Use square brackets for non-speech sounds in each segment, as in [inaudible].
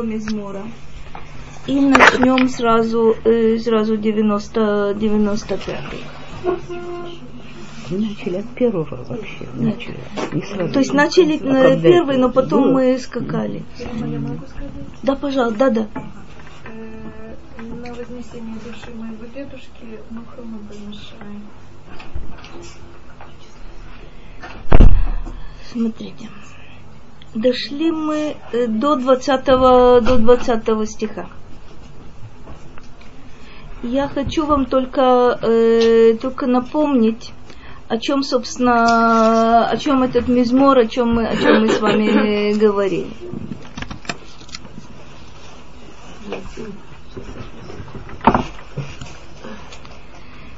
этого мизмора. И начнем сразу, э, сразу 90, 95 Начали от первого вообще. Начали. Не сразу. То есть начали а первый, но потом было? мы скакали. Да, пожалуйста, да, да. Э, на вознесение души моего дедушки Мухаммад Бальмашай. Смотрите. Дошли мы э, до 20, до 20 стиха. Я хочу вам только, э, только напомнить, о чем, собственно, о чем этот мизмор, о чем мы, о чем мы с вами говорили.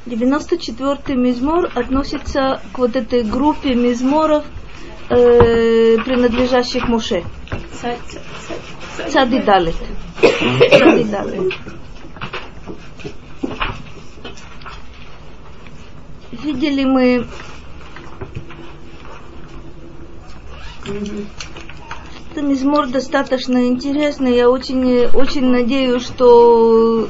Девяносто четвертый мизмор относится к вот этой группе мизморов, э, принадлежащих Муше. Цади Далит. Цади Далит. видели мы это мизмор достаточно интересный. Я очень, очень надеюсь, что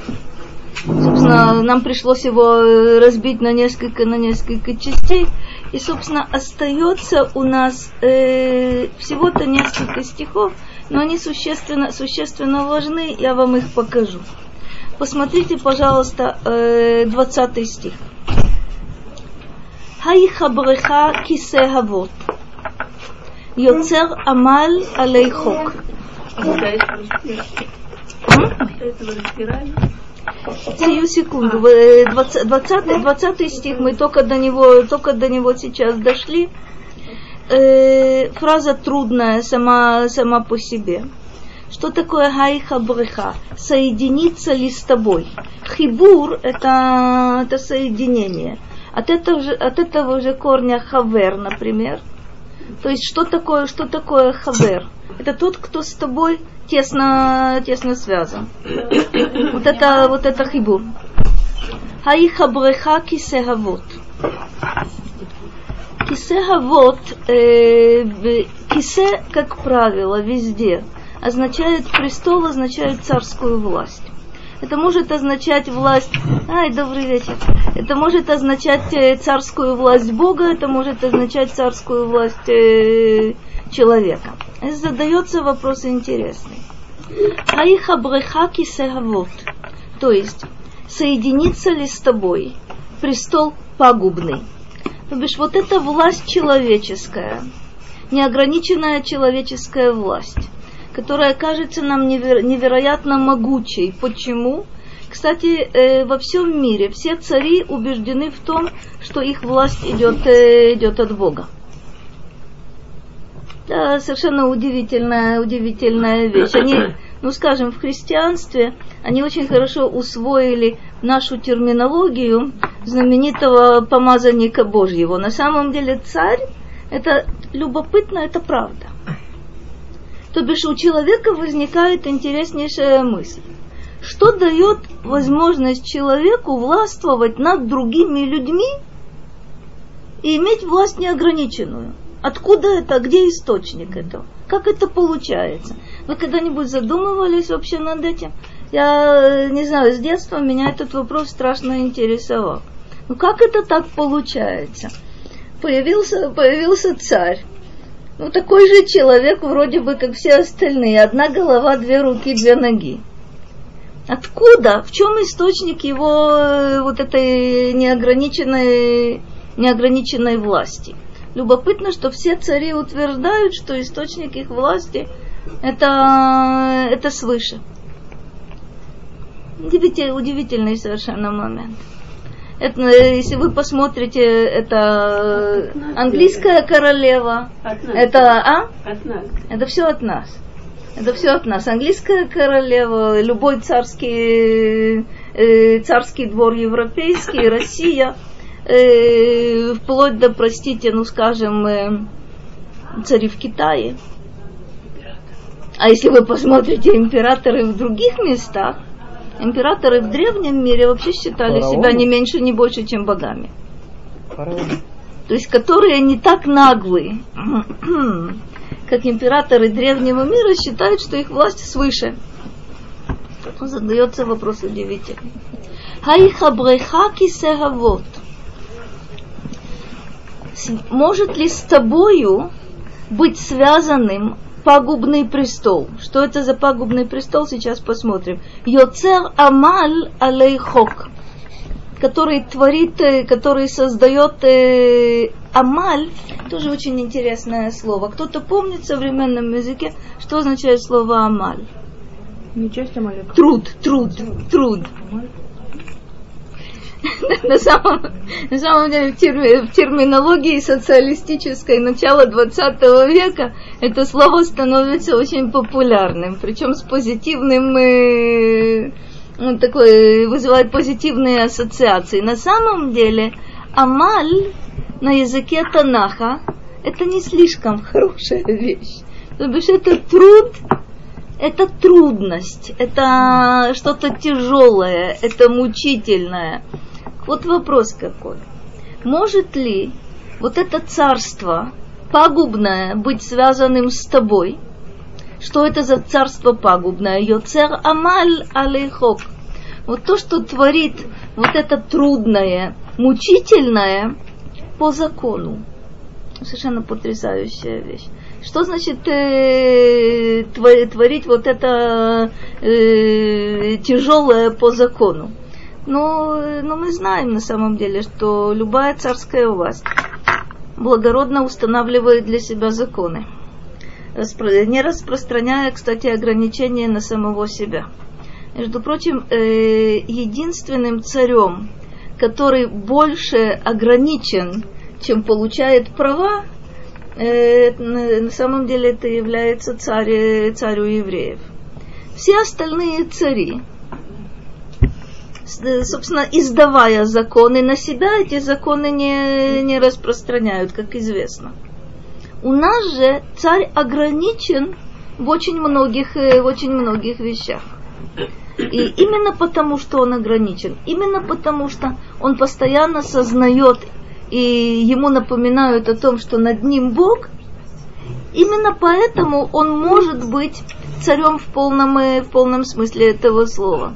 собственно, нам пришлось его разбить на несколько, на несколько частей. И, собственно, остается у нас э, всего-то несколько стихов, но они существенно, существенно важны, я вам их покажу. Посмотрите, пожалуйста, э, 20 стих. Хайхабреха кисехавот. Йоцер амаль алейхок. До этого разбирали. Сию секунду. 20, 20, 20 стих, мы только до него, только до него сейчас дошли. Э, фраза трудная сама, сама по себе. Что такое היחברך? Соединиться ли с тобой? חיבור это, это соединение. От этого, же, от этого же корня חבר, например. То есть что такое, что такое חבר? Это тот, кто с тобой тесно, тесно связан. Вот это, вот это хибур. Хаи хабреха кисехавот. Кисехавот, э, кисе, как правило, везде означает престол, означает царскую власть. Это может означать власть... Ай, добрый вечер. Это может означать э, царскую власть Бога, это может означать царскую власть э, человека. Задается вопрос интересный. Аиха брехаки сехавот. То есть, соединится ли с тобой престол пагубный? То бишь, вот эта власть человеческая, неограниченная человеческая власть, которая кажется нам неверо- невероятно могучей. Почему? Кстати, э, во всем мире все цари убеждены в том, что их власть идет, э, идет от Бога. Да, совершенно удивительная, удивительная вещь. Они, ну скажем, в христианстве они очень хорошо усвоили нашу терминологию знаменитого помазанника Божьего. На самом деле царь, это любопытно, это правда. То бишь у человека возникает интереснейшая мысль. Что дает возможность человеку властвовать над другими людьми и иметь власть неограниченную? Откуда это? Где источник этого? Как это получается? Вы когда-нибудь задумывались вообще над этим? Я не знаю, с детства меня этот вопрос страшно интересовал. Ну как это так получается? Появился, появился царь, ну, такой же человек, вроде бы, как все остальные. Одна голова, две руки, две ноги. Откуда? В чем источник его э, вот этой неограниченной, неограниченной власти? Любопытно, что все цари утверждают, что источник их власти это, это свыше. Удивительный совершенно момент. Это, если вы посмотрите, это английская королева. Это, а? Это все от нас. Это все от нас. Английская королева, любой царский, э, царский двор европейский, [laughs] Россия, э, вплоть до, простите, ну скажем, э, цари в Китае. А если вы посмотрите императоры в других местах, императоры в древнем мире вообще считали Фараон. себя не меньше, не больше, чем богами. Фараон. То есть, которые не так наглые, [clears throat] как императоры древнего мира считают, что их власть свыше. Задается вопрос удивительный. Хайхабреха кисеhavот. Может ли с тобою быть связанным пагубный престол. Что это за пагубный престол, сейчас посмотрим. Йоцер Амаль Алейхок, который творит, э, который создает э, Амаль, тоже очень интересное слово. Кто-то помнит в современном языке, что означает слово Амаль? Часть Амалека. Труд, труд, труд. [laughs] на самом, на самом деле в, терми, в терминологии социалистической начала 20 века это слово становится очень популярным, причем с позитивным, э, ну, такой, вызывает позитивные ассоциации. На самом деле амаль на языке Танаха это не слишком хорошая вещь. То бишь это труд, это трудность, это что-то тяжелое, это мучительное. Вот вопрос какой. Может ли вот это царство пагубное быть связанным с тобой? Что это за царство пагубное? Йоцер амаль алейхок. Вот то, что творит вот это трудное, мучительное по закону. Совершенно потрясающая вещь. Что значит э, творить вот это э, тяжелое по закону? Но, но мы знаем на самом деле, что любая царская власть благородно устанавливает для себя законы, не распространяя, кстати, ограничения на самого себя. Между прочим, э, единственным царем, который больше ограничен, чем получает права, э, на самом деле это является царь, царю евреев. Все остальные цари, Э, собственно, издавая законы на себя, эти законы не, не распространяют, как известно. У нас же царь ограничен в очень многих, э, в очень многих вещах. И именно потому, что он ограничен, именно потому, что он постоянно сознает и ему напоминают о том, что над ним Бог, именно поэтому он может быть царем в полном, э, в полном смысле этого слова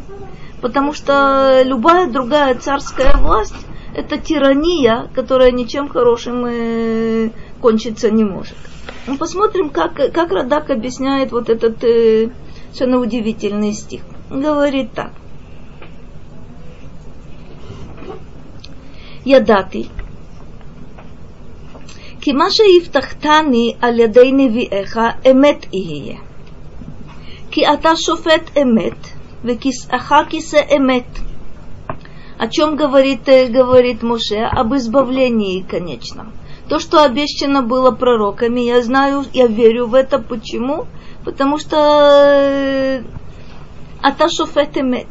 потому что любая другая царская власть – это тирания, которая ничем хорошим э, кончиться не может. Мы посмотрим, как, как Радак объясняет вот этот э, совершенно удивительный стих. Говорит так. ידעתי כי מה שהבטחתני על ידי נביאיך אמת יהיה. כי אתה שופט אמת, векисахакиса эмет. О чем говорит, э, говорит Моше? Об избавлении конечном. То, что обещано было пророками, я знаю, я верю в это. Почему? Потому что э, Аташофет эмет.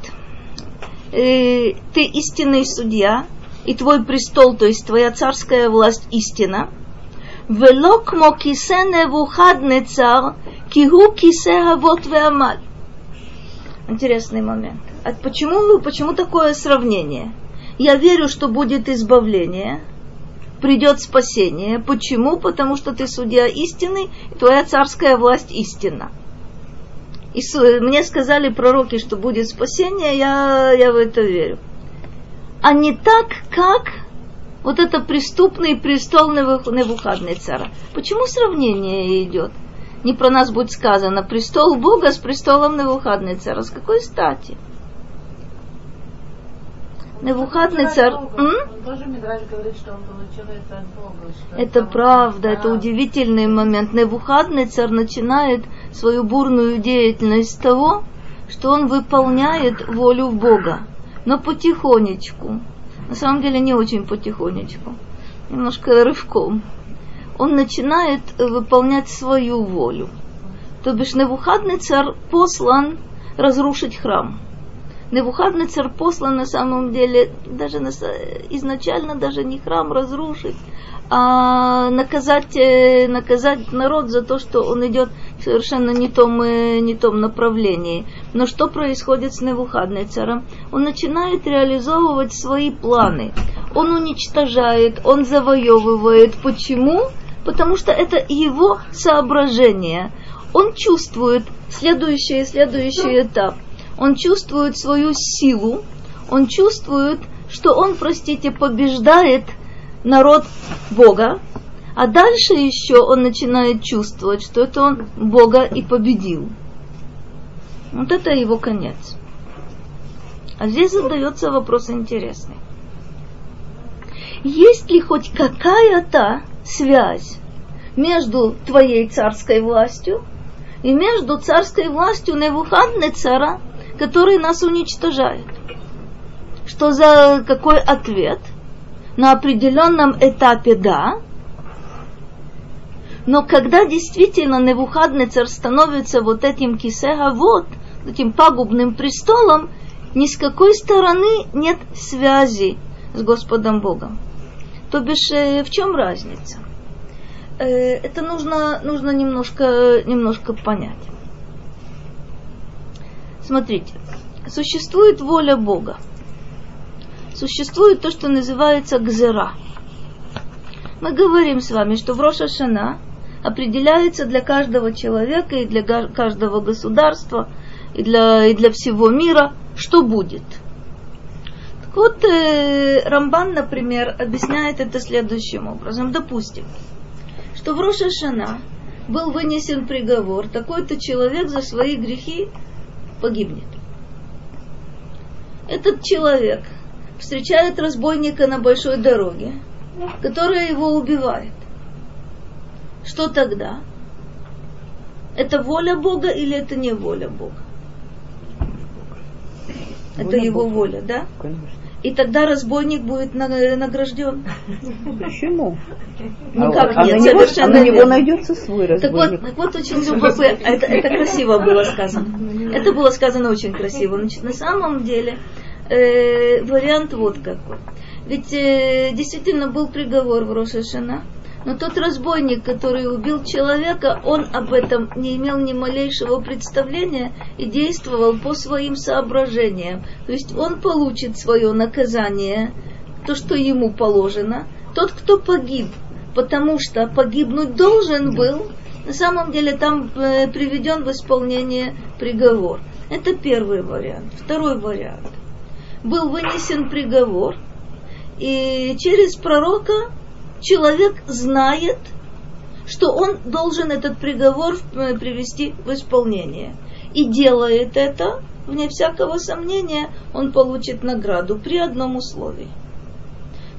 Э, ты истинный судья, и твой престол, то есть твоя царская власть истина. Велок мо кисе невухадне цар, кигу кисе авот веамаль интересный момент. А почему, почему такое сравнение? Я верю, что будет избавление, придет спасение. Почему? Потому что ты судья истины, и твоя царская власть истина. И мне сказали пророки, что будет спасение, я, я в это верю. А не так, как вот это преступный престол Невухадный цара. Почему сравнение идет? Не про нас будет сказано, престол Бога с престолом Навуходнецера. С какой стати? Навуходнецер... Это правда, это удивительный момент. Навуходнецер начинает свою бурную деятельность с того, что он выполняет волю Бога, но потихонечку. На самом деле не очень потихонечку, немножко рывком он начинает выполнять свою волю. То бишь Невухадный царь послан разрушить храм. Невухадный царь послан на самом деле даже на, изначально даже не храм разрушить, а наказать, э, наказать народ за то, что он идет в совершенно не том, э, не том направлении. Но что происходит с Невухаднецером? Он начинает реализовывать свои планы. Он уничтожает, он завоевывает. Почему? Потому что это его соображение. Он чувствует следующий, следующий этап. Он чувствует свою силу, он чувствует, что он, простите, побеждает народ Бога, а дальше еще он начинает чувствовать, что это он Бога и победил. Вот это его конец. А здесь задается вопрос интересный. Есть ли хоть какая-то связь между твоей царской властью и между царской властью Невухаднецара, который нас уничтожает? Что за какой ответ? На определенном этапе да, но когда действительно Невухаднецар становится вот этим кисега вот, этим пагубным престолом, ни с какой стороны нет связи с Господом Богом. То бишь, э, в чем разница? Э, это нужно, нужно немножко, немножко понять. Смотрите, существует воля Бога. Существует то, что называется гзера. Мы говорим с вами, что в Роша Шана определяется для каждого человека и для каждого государства и для, и для всего мира, что будет – вот э, Рамбан, например, объясняет это следующим образом. Допустим, что в Рошашана был вынесен приговор, такой-то человек за свои грехи погибнет. Этот человек встречает разбойника на большой дороге, который его убивает. Что тогда? Это воля Бога или это не воля Бога? Это воля его Бога. воля, да? Конечно и тогда разбойник будет награжден. Почему? Никак а, нет, а совершенно на него, а на него найдется свой разбойник. Так вот, так вот очень любопытно, это, это красиво было сказано. Это было сказано очень красиво. Значит, на самом деле э, вариант вот какой. Ведь э, действительно был приговор в Рошашана, но тот разбойник, который убил человека, он об этом не имел ни малейшего представления и действовал по своим соображениям. То есть он получит свое наказание, то, что ему положено. Тот, кто погиб, потому что погибнуть должен был, на самом деле там э, приведен в исполнение приговор. Это первый вариант. Второй вариант. Был вынесен приговор, и через пророка человек знает, что он должен этот приговор э, привести в исполнение. И делает это, вне всякого сомнения, он получит награду при одном условии,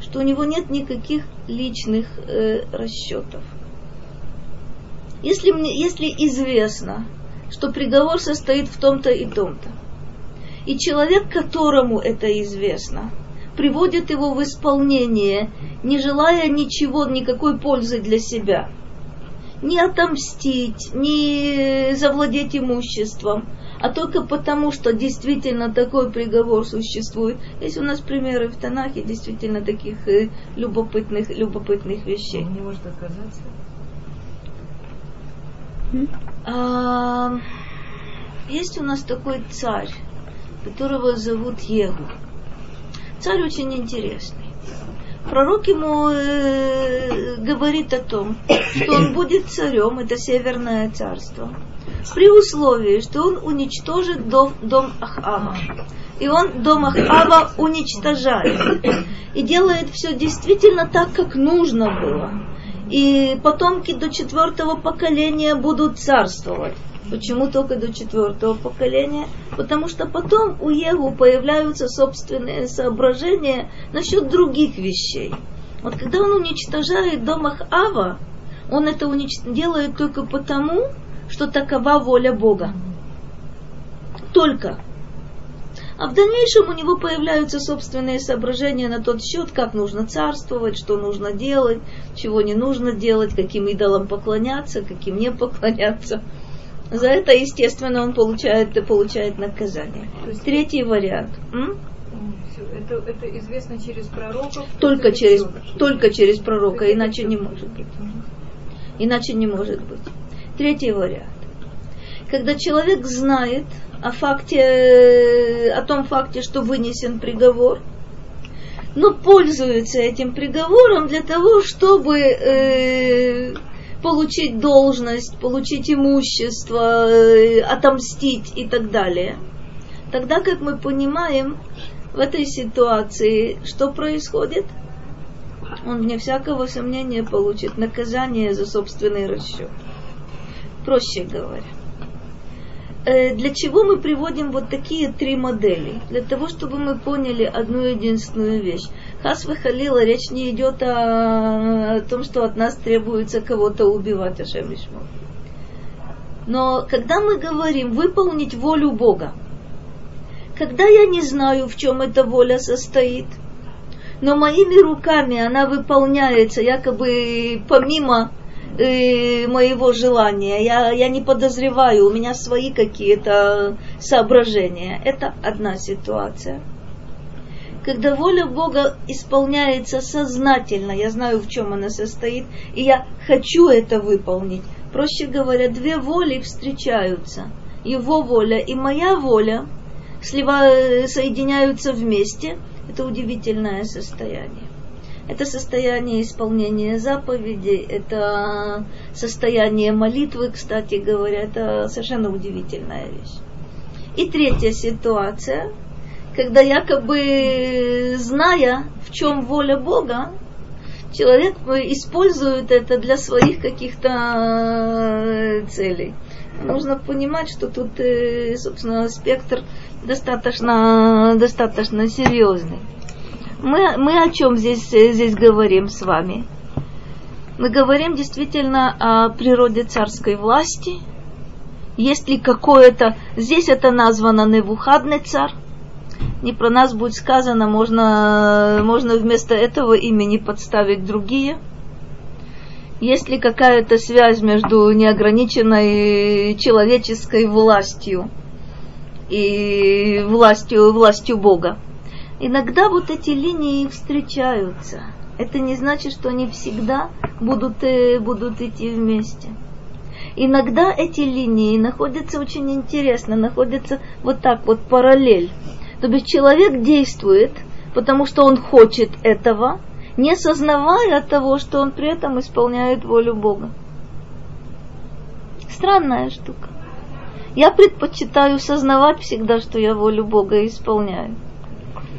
что у него нет никаких личных э, расчетов. Если, мне, если известно, что приговор состоит в том-то и том-то, и человек, которому это известно, приводит его в исполнение, не желая ничего, никакой пользы для себя. Не отомстить, не завладеть имуществом, а только потому, что действительно такой приговор существует. Есть у нас примеры в Танахе действительно таких э, любопытных, любопытных вещей. Он не может отказаться? А, есть у нас такой царь, которого зовут Егу. Царь очень интересный. Пророк ему э, говорит о том, что он будет царем, это Северное царство, при условии, что он уничтожит дом, дом Ахава. И он дом Ахава уничтожает. И делает все действительно так, как нужно было. И потомки до четвертого поколения будут царствовать. Почему только до четвертого поколения? Потому что потом у Егу появляются собственные соображения насчет других вещей. Вот когда он уничтожает дом Ава, он это унич... делает только потому, что такова воля Бога. Только. А в дальнейшем у него появляются собственные соображения на тот счет, как нужно царствовать, что нужно делать, чего не нужно делать, каким идолам поклоняться, каким не поклоняться. За это, естественно, он получает, получает наказание. Есть Третий вариант. М? Это, это известно через пророков? Только через, только через пророка, иначе не может быть. Иначе не может быть. Третий вариант. Когда человек знает о факте, о том факте, что вынесен приговор, но пользуются этим приговором для того, чтобы э, получить должность, получить имущество, э, отомстить и так далее. Тогда, как мы понимаем, в этой ситуации что происходит? Он, вне всякого сомнения, получит наказание за собственный расчет. Проще говоря. Э, для чего мы приводим вот такие три модели? Для того, чтобы мы поняли одну единственную вещь. Хас Халила, речь не идет о, о том, что от нас требуется кого-то убивать, Ашем Ишмор. Но когда мы говорим выполнить волю Бога, когда я не знаю, в чем эта воля состоит, но моими руками она выполняется якобы помимо э, моего желания, я, я не подозреваю, у меня свои какие-то соображения. Это одна ситуация. Когда воля Бога исполняется сознательно, я знаю, в чем она состоит, и я хочу это выполнить. Проще говоря, две воли встречаются. Его воля и моя воля – слива, соединяются вместе, это удивительное состояние. Это состояние исполнения заповедей, это состояние молитвы, кстати говоря, это совершенно удивительная вещь. И третья ситуация, когда якобы зная, в чем воля Бога, человек использует это для своих каких-то э, целей. Нужно понимать, что тут, э, собственно, спектр достаточно, достаточно серьезный. Мы, мы о чем здесь, здесь говорим с вами? Мы говорим действительно о природе царской власти. Есть ли какое-то... Здесь это названо Невухадный царь. Не про нас будет сказано, можно, можно вместо этого имени подставить другие. Есть ли какая-то связь между неограниченной человеческой властью – и властью, властью Бога. Иногда вот эти линии встречаются. Это не значит, что они всегда будут, э, будут идти вместе. Иногда эти линии находятся очень интересно, находятся вот так вот параллель. То есть человек действует, потому что он хочет этого, не сознавая того, что он при этом исполняет волю Бога. Странная штука. Я предпочитаю сознавать всегда, что я волю Бога исполняю.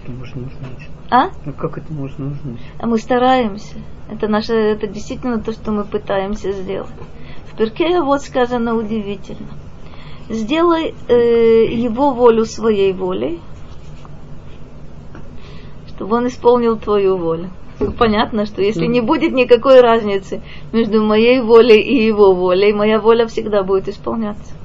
Это можно узнать? А? Ну как это можно узнать? А мы стараемся. Это наше, это действительно то, что мы пытаемся сделать. В Перке вот сказано удивительно. Сделай э, его волю своей волей, чтобы он исполнил твою волю. Понятно, что если не будет никакой разницы между моей волей и его волей, моя воля всегда будет исполняться.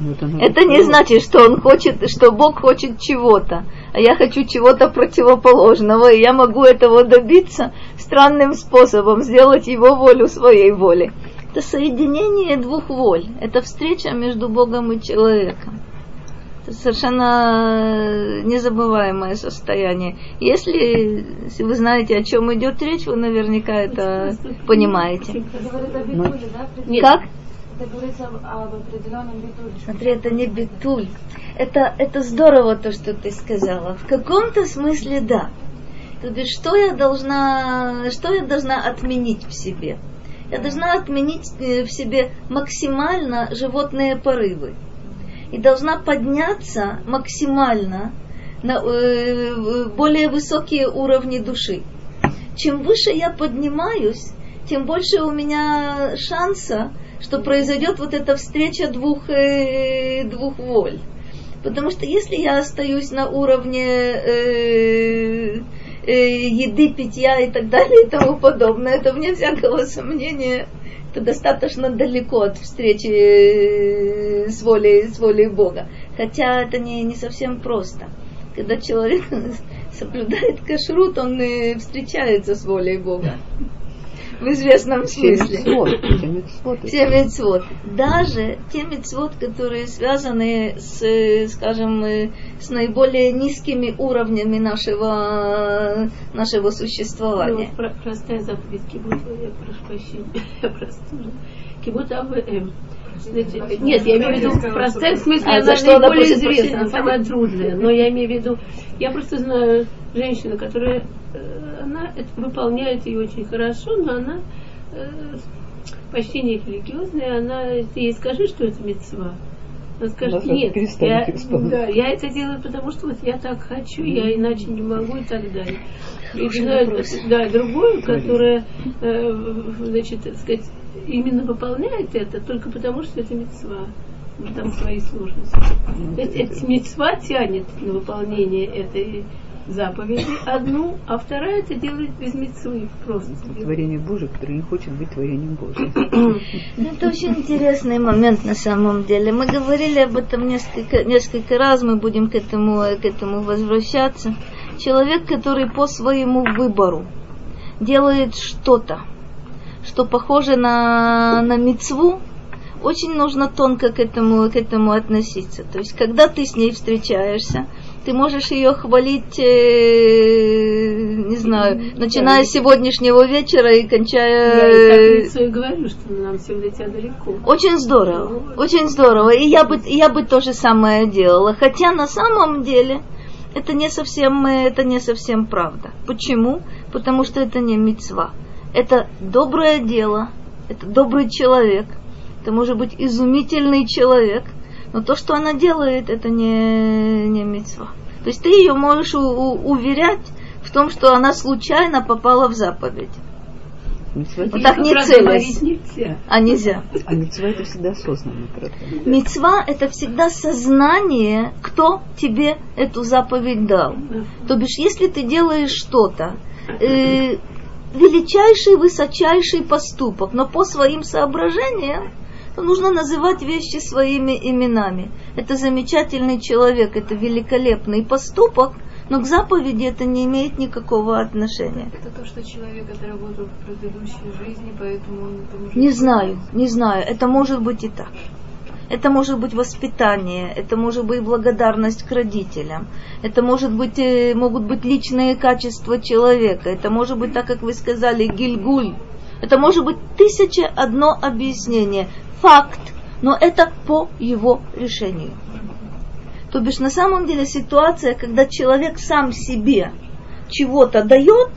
Ну, это, это не значит, что он хочет, что Бог хочет чего-то, а я хочу чего-то противоположного, и я могу этого добиться странным способом, сделать его волю своей волей. Это соединение двух воль, это встреча между Богом и человеком. Это совершенно незабываемое состояние. Если, если вы знаете, о чем идет речь, вы наверняка это понимаете. Как? Это говорится об определенном битуле. Смотри, это не битуль. Это, это здорово то, что ты сказала. В каком-то смысле да. То есть, что я должна, что я должна отменить в себе? Я должна отменить э, в себе максимально животные порывы. И должна подняться максимально на э, более высокие уровни души. Чем выше я поднимаюсь, тем больше у меня шанса что произойдет вот эта встреча двух, э, двух воль. Потому что если я остаюсь на уровне э, э, еды, питья и так далее и тому подобное, то вне всякого сомнения это достаточно далеко от встречи э, с волей, с волей Бога. Хотя это не, не совсем просто. Когда человек [laughs] соблюдает кашрут, он э, встречается с волей Бога в известном смысле. Все мецвод. [coughs] Даже те мецвод, которые связаны с, скажем, с наиболее низкими уровнями нашего, нашего существования. Ну, простая заповедь, кибут, я прошу прощения, [laughs] я просто Кибут АВМ. Значит, нет, я имею в виду простая, в смысле, А она что она наиболее известна, самая трудная. Но я имею в виду, я просто знаю женщину, которая, э, она это выполняет ее очень хорошо, но она э, почти не религиозная, она, ты ей скажи, что это мецва. Она скажет, Она нет, я, да, я это делаю, потому что вот я так хочу, я иначе не могу и так далее. И знаю, да, другую, которая, э, значит, так сказать, именно выполняет это только потому, что это мецва. Ну, Там свои сложности. Есть эта мецва тянет на выполнение этой заповеди одну, а вторая это делает без мецвы просто. Творение Божие, которое не хочет быть творением Божьим. [coughs] Это очень интересный момент на самом деле. Мы говорили об этом несколько, несколько раз, мы будем к этому, к этому возвращаться. Человек, который по своему выбору делает что-то, что похоже на, на мецву, очень нужно тонко к этому, к этому относиться. То есть, когда ты с ней встречаешься, ты можешь ее хвалить, э, не знаю, начиная с сегодняшнего вечера и кончая... Я и и говорю, что нам все до тебя далеко. Очень здорово, очень здорово. И я бы, и я бы то же самое делала. Хотя на самом деле это не совсем, это не совсем правда. Почему? Потому что это не мецва. Это доброе дело, это добрый человек, это может быть изумительный человек, но то, что она делает, это не, не мецва. То есть ты ее можешь у- у- уверять в том, что она случайно попала в заповедь, Митцва Вот так не целясь. нельзя. а нельзя. А митцва это всегда осознанный процесс. Мецва это всегда сознание, кто тебе эту заповедь дал. То бишь, если ты делаешь что-то, э, величайший, высочайший поступок, но по своим соображениям, то нужно называть вещи своими именами. Это замечательный человек, это великолепный поступок, но к заповеди это не имеет никакого отношения. Это то, что человек отработал в предыдущей жизни, поэтому он это может... Не знаю, не знаю. Это может быть и так. Это может быть воспитание, это может быть благодарность к родителям, это может быть, э, могут быть личные качества человека, это может быть, так как вы сказали, гильгуль, это может быть тысяча одно объяснение, факт, но это по его решению. То бишь на самом деле ситуация, когда человек сам себе чего-то дает,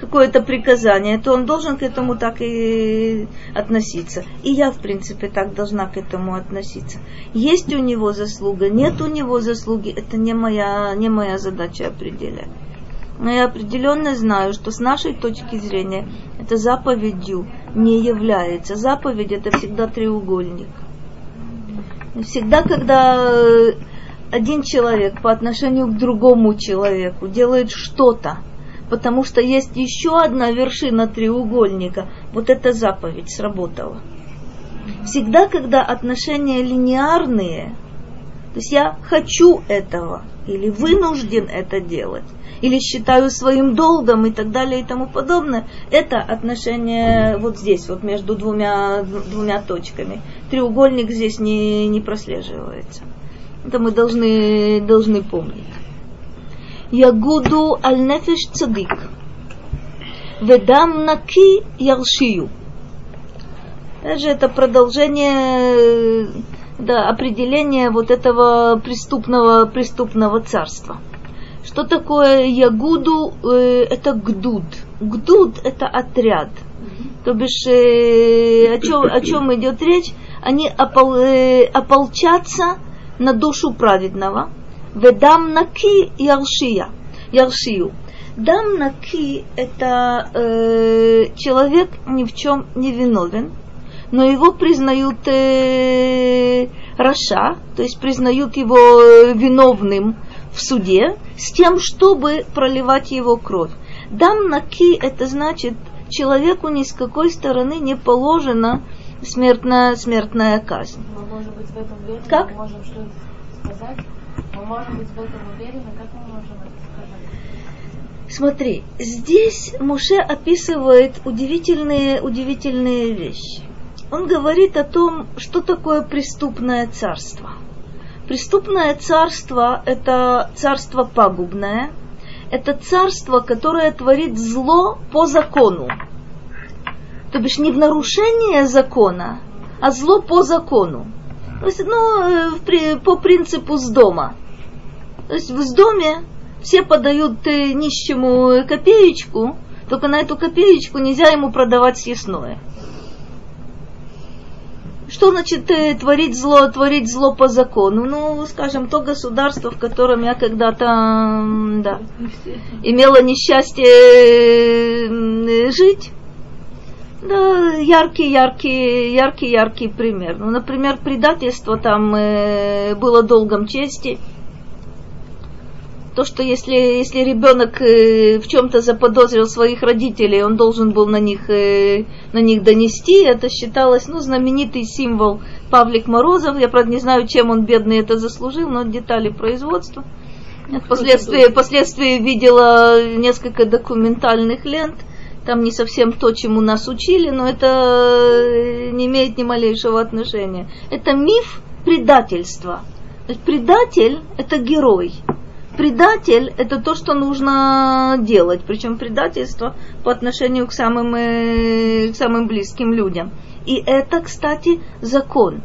какое-то приказание, то он должен к этому так и относиться. И я, в принципе, так должна к этому относиться. Есть у него заслуга, нет у него заслуги, это не моя, не моя задача определять. Но я определенно знаю, что с нашей точки зрения это заповедью не является. Заповедь это всегда треугольник. Всегда, когда э, один человек по отношению к другому человеку делает что-то, потому что есть еще одна вершина треугольника, вот эта заповедь сработала. Всегда, когда отношения линеарные, то есть я хочу этого, или вынужден это делать, или считаю своим долгом и так далее и тому подобное, это отношение вот здесь, вот между двумя, двумя точками. Треугольник здесь не, не прослеживается. Это мы должны, должны помнить. Ягуду аль нефеш цадик. Ведам наки яршию. Даже это продолжение, да, определение вот этого преступного, преступного царства. Что такое ягуду? Э, Это гдуд. Гдуд – это отряд. То бишь, э, о, чем, о чем идет речь? Они опол, э, ополчатся на душу праведного. Ведам наки яршия. Яршию. Дам наки – это э, человек ни в чем не виновен, но его признают э, Раша, то есть признают его э, виновным в суде, с тем, чтобы проливать его кровь. Дам наки – это значит, человеку ни с какой стороны не положена смертная, смертная казнь. Мы можем быть в этом уверены, Как? мы можем что-то сказать, Смотри, здесь Муше описывает удивительные, удивительные вещи. Он говорит о том, что такое преступное царство. Преступное царство – это царство пагубное, это царство, которое творит зло по закону. То бишь не в нарушение закона, а зло по закону. То есть, ну, э, по принципу с дома. То есть в доме все подают э, нищему копеечку, только на эту копеечку нельзя ему продавать съестное. Что значит э, творить зло, творить зло по закону? Ну, скажем, то государство, в котором я когда-то да, имела несчастье э, жить. Да, яркий, яркий, яркий, яркий пример. Ну, например, предательство там э, было долгом чести. То, что если, если ребенок э, в чем-то заподозрил своих родителей, он должен был на них, э, на них донести, это считалось ну, знаменитый символ Павлик Морозов. Я, правда, не знаю, чем он бедный это заслужил, но детали производства. Впоследствии, впоследствии видела несколько документальных лент. Там не совсем то, чему нас учили, но это э, не имеет ни малейшего отношения. Это миф предательства. Предатель – это герой. Предатель – это то, что нужно делать, причем предательство по отношению к самым, э, к самым близким людям. И это, кстати, закон.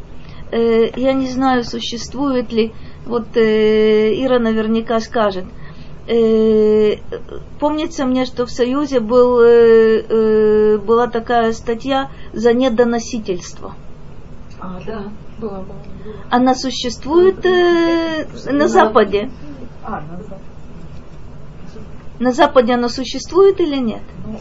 Э, я не знаю, существует ли, вот э, Ира наверняка скажет, помнится мне, что в Союзе был, была такая статья за недоносительство. А, да, была, была. Она существует э, на Западе. А. На Западе оно существует или нет? Ну,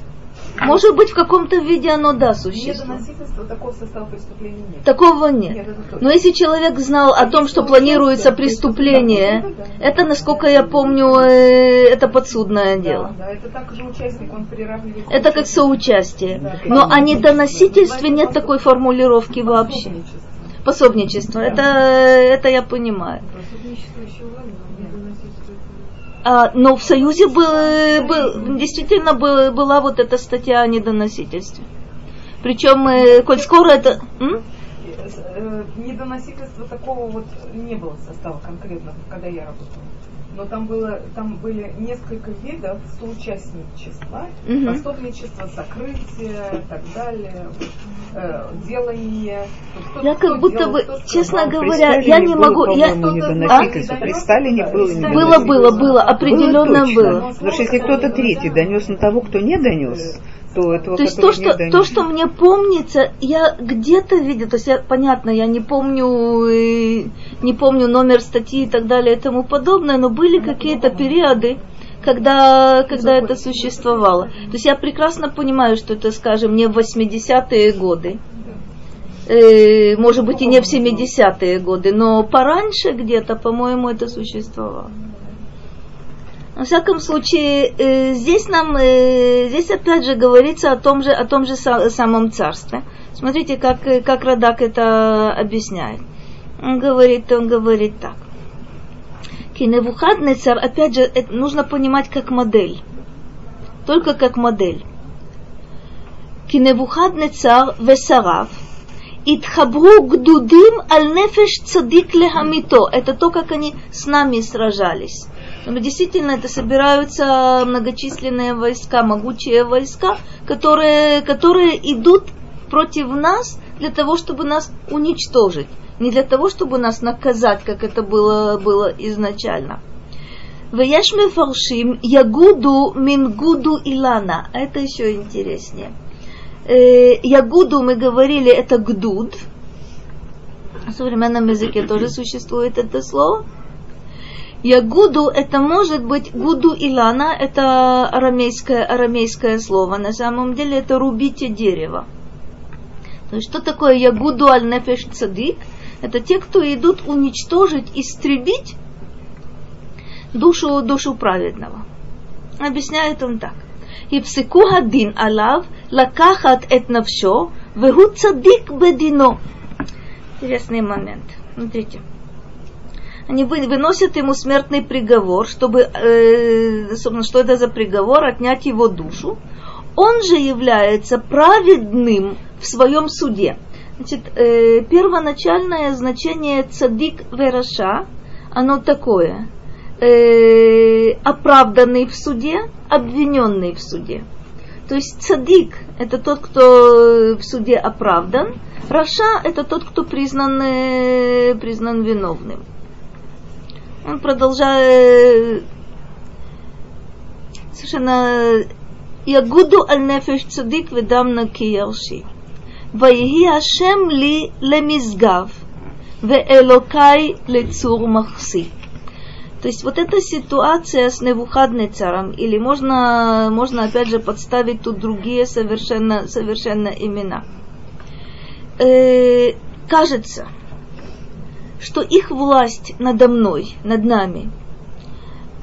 Может быть, в каком-то виде оно да существует. недоносительство такого состава преступления нет. Такого нет. Нет, это. Но если человек знал о том, что планируется преступление, это, насколько я помню, э, это подсудное Да, дело. да, это также участник, он приравнивается. Это как соучастие. Но о недоносительстве нет такой формулировки вообще. Пособничество. Пособничество. Это, это я понимаю. Пособничество еще ладно, а недоносительство это- А, но в Союзе был, был- действительно был- была вот эта статья о недоносительстве. Причем, э, коль скоро это... М? Э, Недоносительства такого вот не было состава конкретно, когда я работала. Но там было, там были несколько видов соучастничества, Мгм. пособничество, сокрытие и так далее, э, делание. Кто- Я кто как будто делал, бы, кто честно. При говоря, я не было, могу... Я... по-моему, Кто-то недоносительство. знает, При Сталине да, было недоносительство. Было, было, было, определенно Было точно. было. Потому что если кто-то третий донес на того, кто не донес, то этого, То есть то что, донес. то, что мне помнится, я где-то видела, то есть я, понятно, я не помню, э, не помню номер статьи и так далее и тому подобное, но были какие-то периоды, когда, когда это существовало. То есть я прекрасно понимаю, что это, скажем, не в 80-е годы, э, может быть и не в 70-е годы, но пораньше где-то, по-моему, это существовало. Во всяком случае, э, здесь нам, э, здесь опять же говорится о том же, о том же са- самом царстве. Смотрите, как, э, как Радак это объясняет. Он говорит, он говорит так. Киневухаднецар, опять же, это нужно понимать как модель. Только как модель. Киневухаднецар весарав. Итхабру гдудим аль нефеш цадик лехамито. Это то, как они с нами сражались. Но действительно, это собираются многочисленные войска, могучие войска, которые, которые идут против нас для того, чтобы нас уничтожить. Не для того, чтобы нас наказать, как это было, было изначально. Ваяш мефаршим ягуду мингуду илана. А Это еще интереснее. Э, ягуду мы говорили, это гдуд. В современном языке тоже существует это слово. Ягуду это может быть гуду илана, это арамейское, арамейское слово. На самом деле это рубите дерево. То есть что такое ягуду аль нефеш цадик? Это те, кто идут уничтожить, истребить душу, душу праведного. Объясняет он так. Хадин алав лакахат эт навшо вегу цадик бедино. Интересный момент. Смотрите. Они вы- выносят ему смертный приговор, чтобы, э, собственно, что это за приговор, отнять его душу. Он же является праведным в своем суде. Значит, э, первоначальное значение цадик вераша, оно такое. Э, оправданный в суде, обвиненный в суде. То есть цадик – это тот, кто в суде оправдан, Раша – это тот, кто признан, признан виновным он продолжал э, совершенно я Ягуду аль-нефеш цадик ведам на киерши. Ваихи Ашем ли лемизгав, веэлокай лецур махси. То есть вот эта ситуация с Невухаднецаром, или можно, можно опять же подставить тут другие совершенно, совершенно имена. Э, кажется, что их власть надо мной, над нами,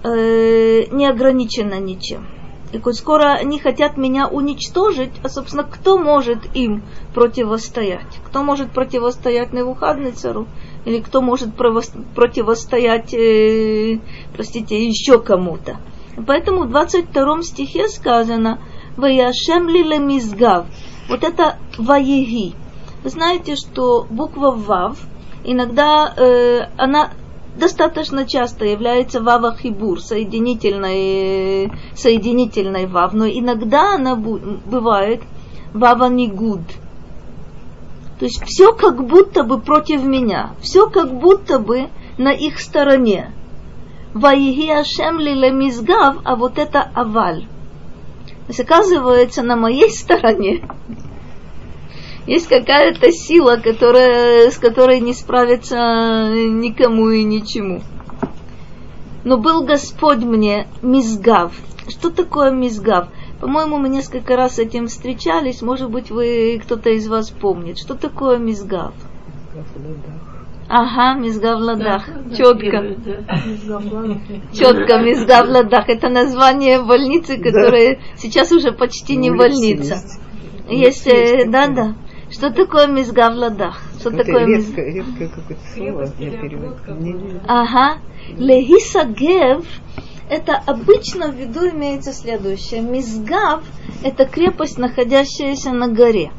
э, не ограничена ничем. И коль скоро они хотят меня уничтожить, а, собственно, кто может им противостоять? Кто может противостоять Невухаднецару? Или кто может противостоять, э, простите, еще кому-то? Поэтому в 22 стихе сказано «Ваяшем ли мизгав». Вот это «ваеги». Вы знаете, что буква «вав» иногда э, она достаточно часто является вава хибур, соединительной, соединительной вав, но иногда она бывает вава нигуд. То есть все как будто бы против меня, все как будто бы на их стороне. Ваиги Ашем а вот это аваль. То есть оказывается на моей стороне есть какая-то сила, которая, с которой не справится никому и ничему. Но был Господь мне мизгав. Что такое мизгав? По-моему, мы несколько раз с этим встречались. Может быть, вы кто-то из вас помнит. Что такое мизгав? Ага, мизгав ладах. Да, Четко. Да. Четко, мизгав ладах. Это название больницы, которая да. сейчас уже почти не больница. Есть, есть да, да. Что такое мизгав ладах? Что это такое какое-то слово перевожу. Ага. Лехисагев это обычно в виду имеется следующее. Мизгав – это крепость, находящаяся на горе.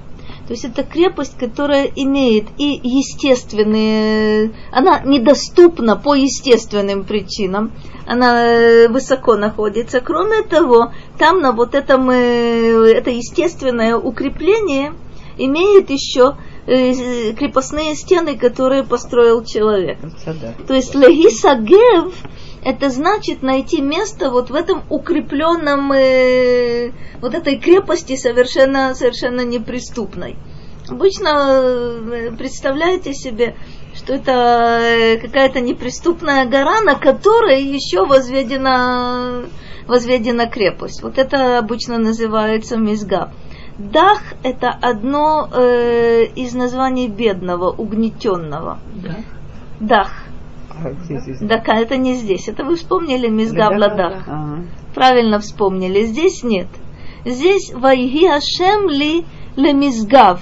То есть это крепость, которая имеет и естественные, она недоступна по естественным причинам, она э, высоко находится. Кроме того, там на вот этом, э, это естественное укрепление – имеет еще э, крепостные стены, которые построил человек. То есть легисагев это значит найти место вот в этом укрепленном, э, вот этой крепости совершенно, совершенно неприступной. Обычно э, представляете себе, что это э, какая-то неприступная гора, на которой еще возведена, возведена крепость. Вот это обычно называется мизгаб. Дах – это одно э, из названий бедного, угнетенного. Да. Дах. А, Дака, это не здесь. Это вы вспомнили Мизгав Ладах. Ага. Правильно вспомнили. Здесь нет. Здесь Вайги Ашем ли ле Мизгав.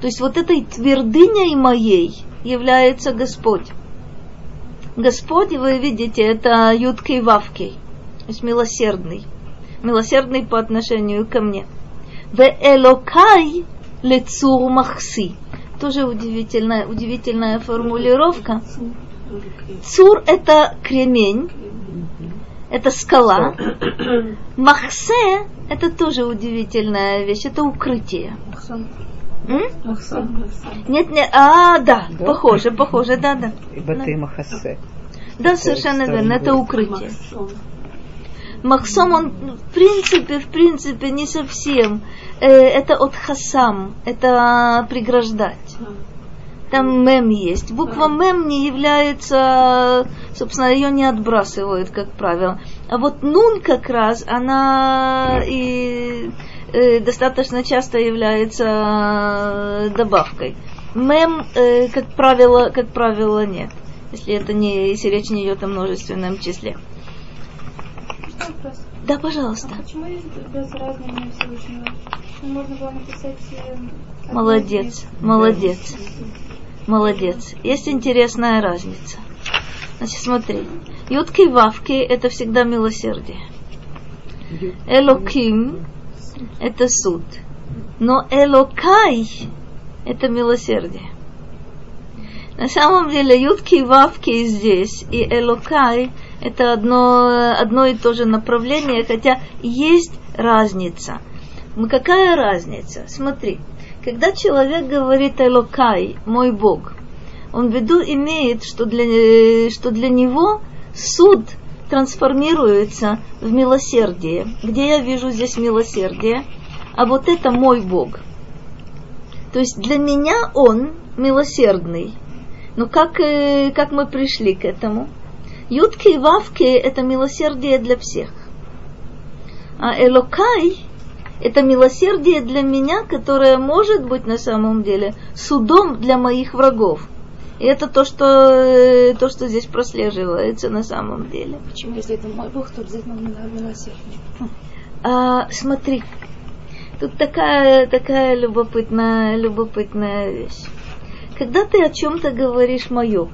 То есть вот этой твердыней моей является Господь. Господь, вы видите, это Юткой Вавкой. То есть милосердный. Милосердный по отношению ко мне – Веэлокай лецур махси. Тоже удивительная, удивительная формулировка. Цур – это кремень, это скала. Махсе – это тоже удивительная вещь, это укрытие. Нет, нет, а, да, да, похоже, похоже, да, да. Батей Махасе. Да, совершенно верно, это укрытие. Махсом, он в принципе, в принципе, не совсем. Э, это от хасам, это преграждать. Там мем есть. Буква мем не является, собственно, ее не отбрасывают, как правило. А вот нун как раз, она и э, достаточно часто является добавкой. Мем, э, как правило, как правило, нет. Если это не, если речь не идет о множественном числе вопрос? Да, пожалуйста. А почему без разного Всевышнего? Ну, можно было написать... Э, молодец, молодец. Молодец. Есть интересная разница. Значит, смотри. Ютки и вавки – это всегда милосердие. Элоким – это суд. Но элокай – это милосердие. На самом деле, ютки и вавки здесь и элокай – это одно, одно и то же направление, хотя есть разница. Ну, какая разница? Смотри, когда человек говорит «Элокай», «мой Бог», он в виду имеет, что для, что для него суд трансформируется в милосердие. Где я вижу здесь милосердие? А вот это мой Бог. То есть для меня он милосердный. Но как, э, как мы пришли к этому? Ютки и Вавки – это милосердие для всех. А Элокай – это милосердие для меня, которое может быть на самом деле судом для моих врагов. И это то, что, э, то, что здесь прослеживается на самом деле. Почему, если это мой Бог, то обязательно милосердие? А, смотри, тут такая, такая любопытная, любопытная вещь. Когда ты о чем-то говоришь мое,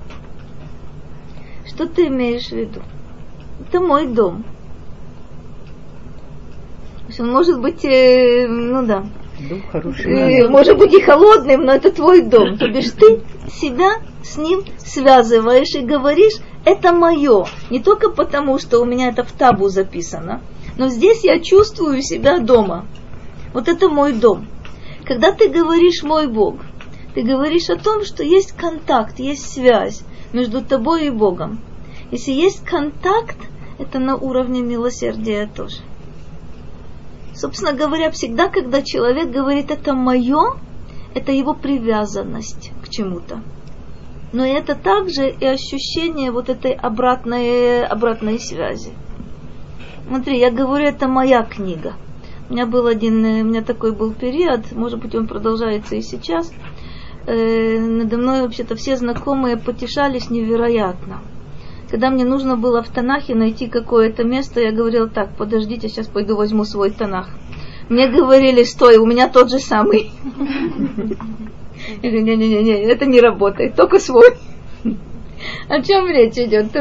что ты имеешь в виду? Это мой дом. Он может быть, э, ну да, Дом хороший. э, может быть и холодным, но это твой дом. То бишь ты себя с ним связываешь и говоришь, это мое. Не только потому, что у меня это в табу записано, но здесь я чувствую себя дома. Вот это мой дом. Когда ты говоришь мой Бог, ты говоришь о том, что есть контакт, есть связь между тобой и Богом. Если есть контакт, это на уровне милосердия тоже. Собственно говоря, всегда, когда человек говорит это мое, это его привязанность к чему-то. Но это также и ощущение вот этой обратной, обратной связи. Смотри, я говорю, это моя книга. У меня был один, э, у меня такой был период, может быть, он продолжается и сейчас. Э, надо мной вообще-то все знакомые потешались невероятно. Когда мне нужно было в Танахе найти какое-то место, я говорила, так, подождите, сейчас пойду возьму свой Танах. Мне говорили, стой, у меня тот же самый. Говорю, не-не-не, это не работает, только свой. О чем речь идет?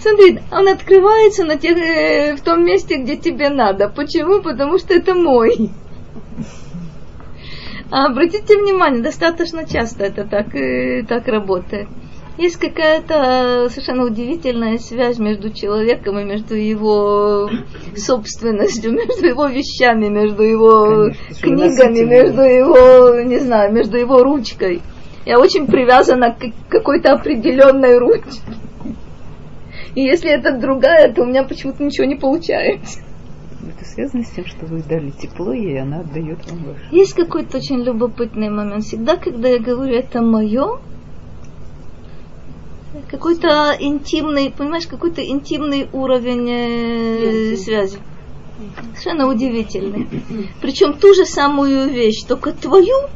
Смотри, он открывается на тех, э, в том месте, где тебе надо. Почему? Потому что это мой. А обратите внимание, достаточно часто это так, э, так работает. Есть какая-то совершенно удивительная связь между человеком и между его собственностью, [laughs] между его вещами, между его Конечно, книгами, между его, не знаю, между его ручкой. Я очень привязана к какой-то определенной ручке. И если это другая, то у меня почему-то ничего не получается это связано с тем, что вы дали тепло, и она отдает вам ваше. Есть какой-то очень любопытный момент. Всегда, когда я говорю это мое, какой-то интимный, понимаешь, какой-то интимный уровень э, связи. Совершенно удивительный. Причем ту же самую вещь, только твою,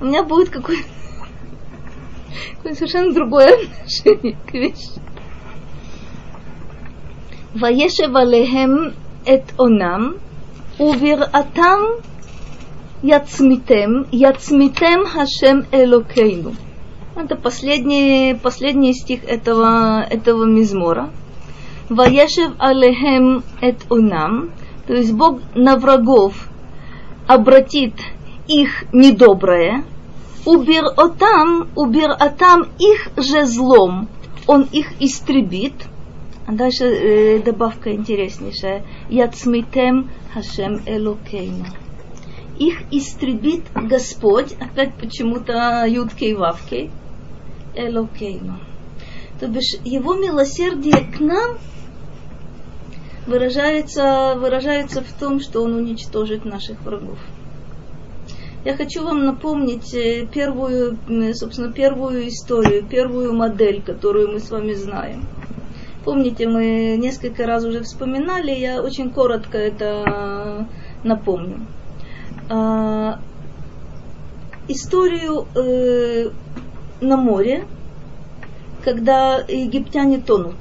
у меня будет какое-то совершенно другое отношение к вещи эт онам, увиратам яцмитем, яцмитем хашем элокейну. Это последний, последний стих этого, этого мизмора. Ваешев алехем эт онам, то есть Бог на врагов обратит их недоброе, убир отам, убир отам их же злом, он их истребит – а дальше э, добавка интереснейшая. Яцмитем Хашем Элокейну. Их истребит Господь, опять почему-то Юткей Вавкей, Элокейну. То бишь, его милосердие к нам выражается, выражается в том, что он уничтожит наших врагов. Я хочу вам напомнить э, первую, собственно, первую историю, первую модель, которую мы с вами знаем. Помните, мы несколько раз уже вспоминали, я очень коротко это напомню. А, историю э, на море, когда египтяне тонут.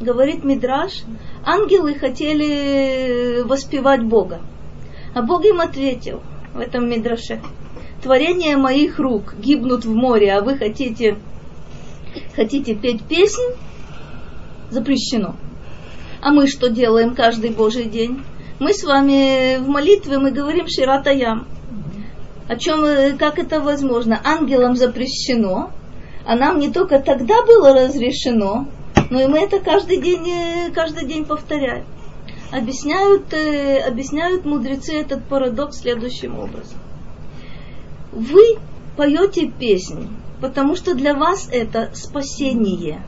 Говорит Мидраш, ангелы хотели воспевать Бога. А Бог им ответил в этом Мидраше. Творения моих рук гибнут в море, а вы хотите, хотите петь песнь? Запрещено. А мы что делаем каждый Божий день? Мы с вами в молитве мы говорим Ширата Ям. О чем, э, как это возможно? Ангелам запрещено, а нам не только тогда было разрешено, но и мы это каждый день, э, каждый день повторяем. объясняют, э, объясняют мудрецы этот парадокс следующим образом. Вы поете песнь, потому что для вас это спасение.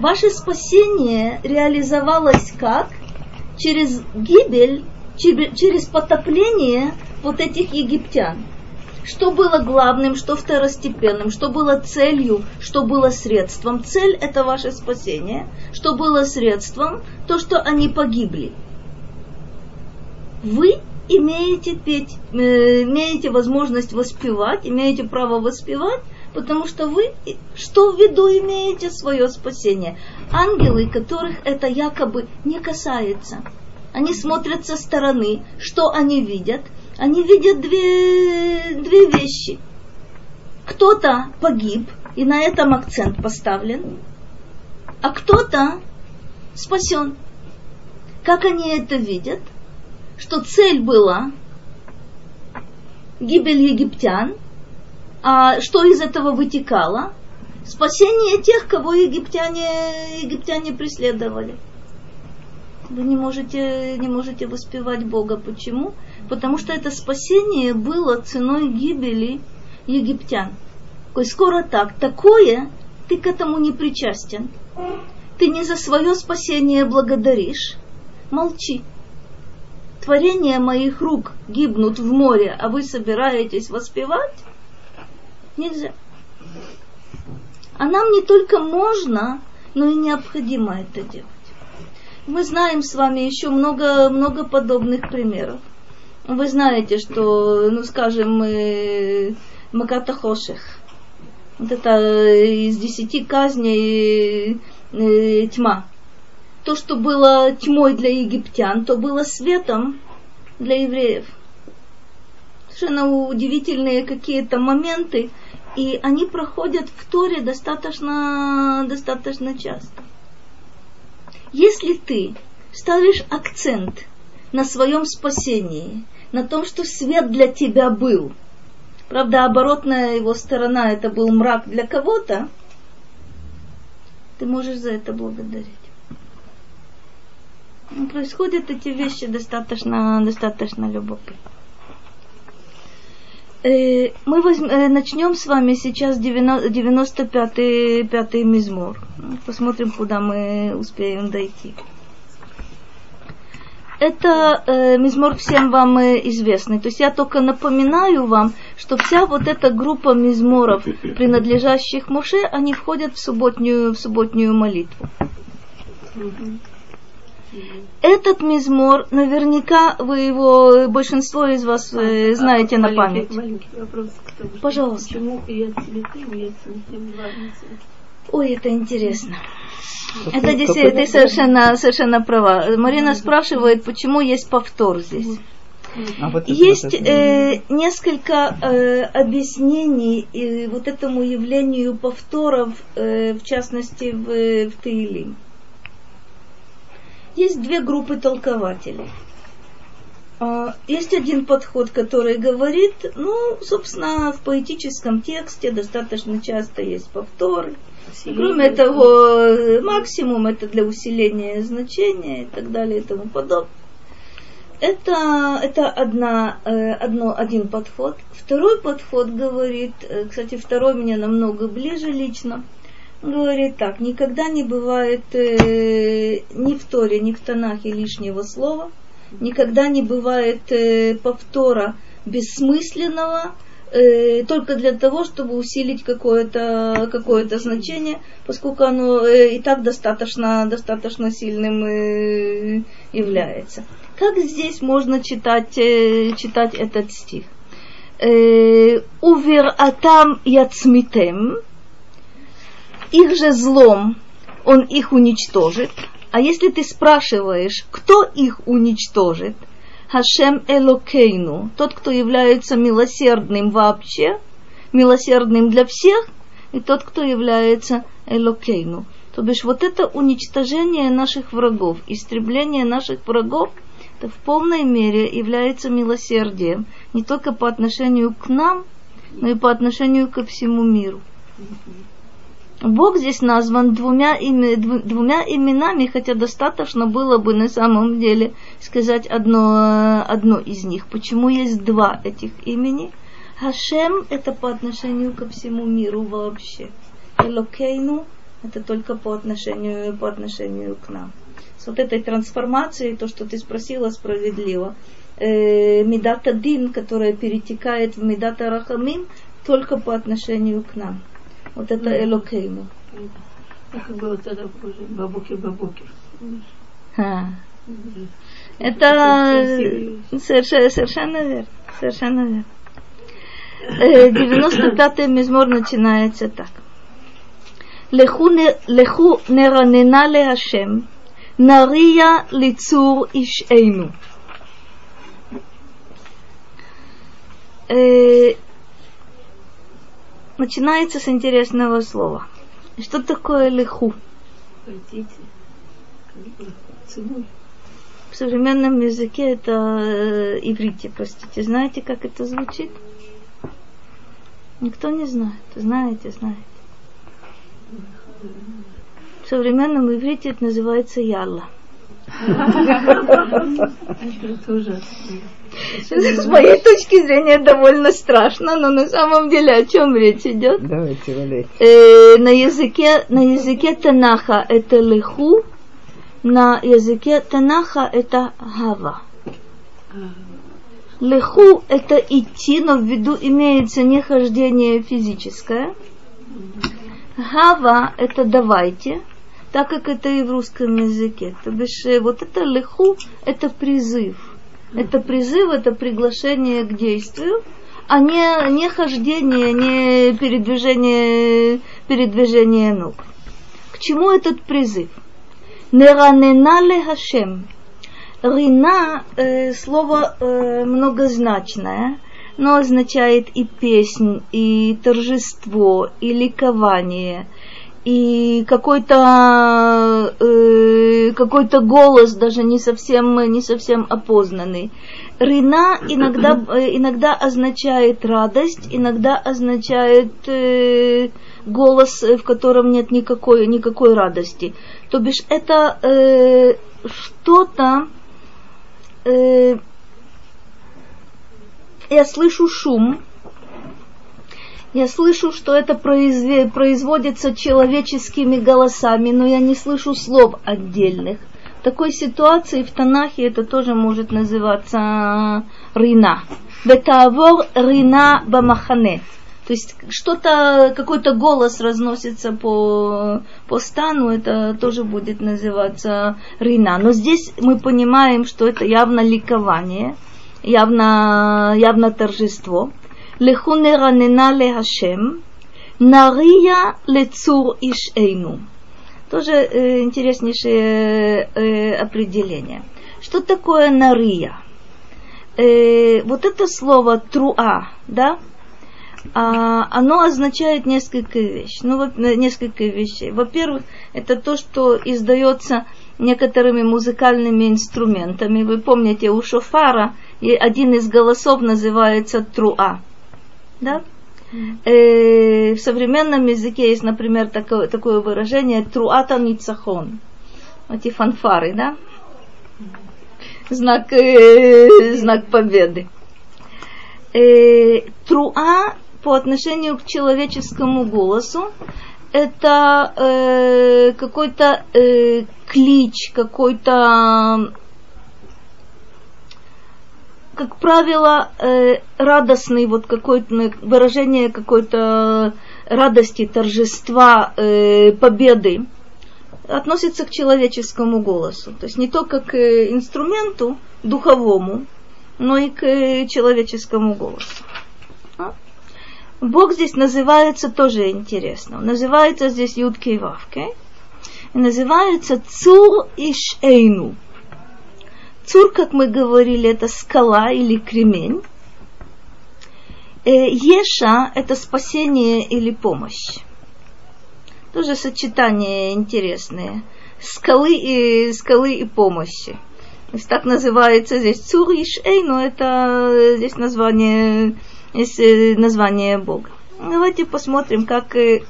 Ваше спасение реализовалось как? Через гибель, через потопление вот этих египтян. Что было главным, что второстепенным, что было целью, что было средством. Цель – это ваше спасение. Что было средством? То, что они погибли. Вы имеете петь, э, имеете возможность воспевать, имеете право воспевать, потому что вы что в виду имеете свое спасение. Ангелы, которых это якобы не касается, они смотрят со стороны, что они видят – они видят две, две вещи. Кто-то погиб, и на этом акцент поставлен, а кто-то спасен. Как они это видят? Что цель была гибель египтян, а что из этого вытекало? Спасение тех, кого египтяне, египтяне преследовали. Вы не можете, не можете воспевать Бога. Почему? потому что это спасение было ценой гибели египтян. Скоро так, такое, ты к этому не причастен. Ты не за свое спасение благодаришь. Молчи. Творения моих рук гибнут в море, а вы собираетесь воспевать? Нельзя. А нам не только можно, но и необходимо это делать. Мы знаем с вами еще много, много подобных примеров. Вы знаете, что, ну скажем, э, Маката Хошех, вот это э, из десяти казней э, тьма. То, что было тьмой для египтян, то было светом для евреев. Совершенно удивительные какие-то моменты, и они проходят в Торе достаточно, достаточно часто. Если ты ставишь акцент на своем спасении, на том, что свет для тебя был. Правда, оборотная его сторона это был мрак для кого-то. Ты можешь за это благодарить. Ну, происходят эти вещи достаточно, достаточно любопытно. Э, мы возьм, э, начнем с вами сейчас 95-й пятый мизмор. Посмотрим, куда мы успеем дойти. Это э, мизмор всем вам э, известный. То есть я только напоминаю вам, что вся вот эта группа мизморов, принадлежащих Моше, они входят в субботнюю, в субботнюю молитву. Этот мизмор, наверняка вы его, большинство из вас э, а, знаете а, на память. Маленький вопрос. Пожалуйста. Почему и цветы, и Ой, это интересно. Это действительно, ты совершенно, совершенно права. Марина спрашивает, почему есть повтор здесь. А вот есть э, несколько э, объяснений э, вот этому явлению повторов, э, в частности в, в Таилим. Есть две группы толкователей. А, есть один подход, который говорит, ну, собственно, в поэтическом тексте достаточно часто есть повторы. Кроме того, максимум это для усиления значения и так далее и тому подобное. Это, это одна, э, одно, один подход. Второй подход говорит, э, кстати, второй мне намного ближе лично, говорит так, никогда не бывает э, ни в Торе, ни в Танахе лишнего слова, никогда не бывает повтора бессмысленного, э, только для того, чтобы усилить какое-то какое значение, поскольку оно э, и так достаточно, достаточно сильным э, является. Как здесь можно читать, э, читать этот стих? Э, Увер атам яцмитем, их же злом он их уничтожит. А если ты спрашиваешь, кто их уничтожит – Хашем Элокейну, тот, кто является милосердным вообще, милосердным для всех, и тот, кто является Элокейну. То бишь вот это уничтожение наших врагов, истребление наших врагов, это в полной мере является милосердием не только по отношению к нам, но и по отношению ко всему миру. Бог здесь назван двумя, име, двумя именами, хотя достаточно было бы на самом деле сказать одно, одно из них. Почему есть два этих имени? Хашем – это по отношению ко всему миру вообще. Элокейну – это только по отношению, по отношению к нам. С вот этой трансформацией, то, что ты спросила, справедливо. Э, Медата Дин, которая перетекает в Медата Рахамим, только по отношению к нам. Вот это Элокейну. Как было тогда бабокер-бабокер. Это совершенно, совершенно верно. Совершенно верно. Э, [coughs] 95-й мизмор начинается так. Леху неранена ле Ашем, нария лицур ишейну. Э, начинается с интересного слова. Что такое лиху? В современном языке это э, иврите, простите. Знаете, как это звучит? Никто не знает. Знаете, знаете. В современном иврите это называется ялла. С моей точки зрения довольно страшно, но на самом деле о чем речь идет? Давайте, валяйте. Э, на языке, на языке Танаха это лиху, на языке Танаха это гава. Леху – это идти, но в виду имеется не хождение физическое. Гава – это давайте, так как это и в русском языке. То бишь, э, вот это леху – это призыв. Это призыв, это приглашение к действию, а не, не хождение, не передвижение, передвижение ног. К чему этот призыв? Неранена ле Хашем. Рина э, слово э, многозначное, но означает и песнь, и торжество, и ликование, и какой-то э, какой-то голос даже не совсем не совсем опознанный. Рина иногда э, иногда означает радость, иногда означает э, голос, в котором нет никакой никакой радости. То бишь это э, что-то э, я слышу шум, я слышу, что это производится человеческими голосами, но я не слышу слов отдельных. В такой ситуации в Танахе это тоже может называться рина. Ветавор рина бамахане. То есть что-то, какой-то голос разносится по, по стану, это тоже будет называться рина. Но здесь мы понимаем, что это явно ликование, явно, явно торжество. Лехуне ранена лехашем, нария лецур ишейну. Тоже э, интереснейшее э, определение. Что такое нария? Э, вот это слово труа, да, а, оно означает несколько вещей. Ну, вот, э, несколько вещей. Во-первых, это то, что издается некоторыми музыкальными инструментами. Вы помните, у шофара один из голосов называется труа. Да? Э, в современном языке есть, например, такое, такое выражение труата ницахон. Эти фанфары, да? Знак, э, знак победы. Э, труа по отношению к человеческому голосу это э, какой-то э, клич, какой-то, как правило, э, радостный, вот какое-то выражение какой-то радости, торжества, э, победы относится к человеческому голосу. То есть не только к инструменту духовому, но и к человеческому голосу. Бог здесь называется тоже интересно. Он называется здесь Юдки и Вавки. И называется Цур Ишейну. Цур, как мы говорили, это скала или кремень. Э, Еша – это спасение или помощь. Тоже сочетание интересное. Скалы и, скалы и помощи. То есть так называется здесь Цур Ишейну, это здесь название есть э, название Бога. Давайте посмотрим, как, э,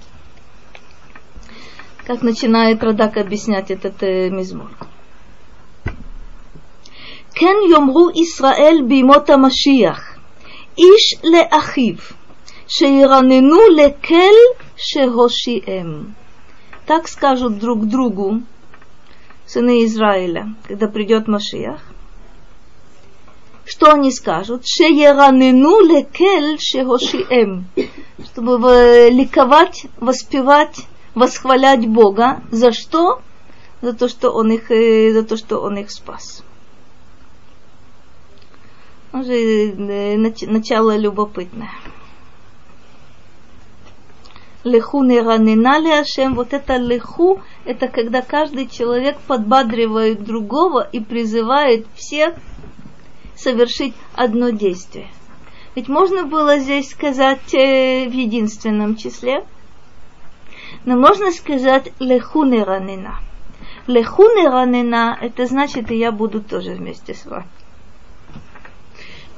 как начинает Радак объяснять этот мизмор. כן יאמרו ישראל בימות המשיח, איש לאחיו, שירננו לקל שהושיעם. Так скажут друг другу сыны Израиля, когда придет Машиах. Что они скажут? Шееранену лекель шехошиэм. Чтобы ликовать, воспевать, восхвалять Бога. За что? За то, что он их, э, за то, что он их спас. Уже э, начало любопытное. Леху неранена ли Ашем, вот это леху, это когда каждый человек подбадривает другого и призывает всех совершить одно действие. Ведь можно было здесь сказать э, в единственном числе, но можно сказать леху неранена. Леху неранена, это значит, и я буду тоже вместе с вами.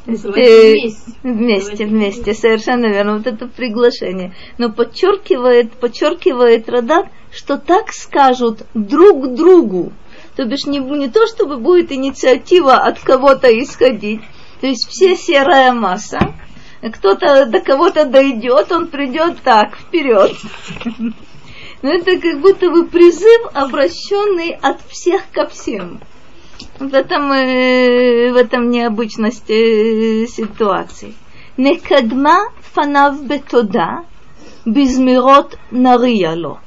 Вместе, вместе, вместе, совершенно верно. Вот это приглашение. Но подчеркивает, подчеркивает Радак, что так скажут друг другу. То бишь не, не то, чтобы будет инициатива от кого-то исходить. То есть все серая масса. Кто-то до кого-то дойдет, он придет так, вперед. [laughs] Но это как будто бы призыв, обращенный от всех ко всем. В этом, э, в этом необычность э, ситуации. Некадма фанав бетода, безмирот нарияло.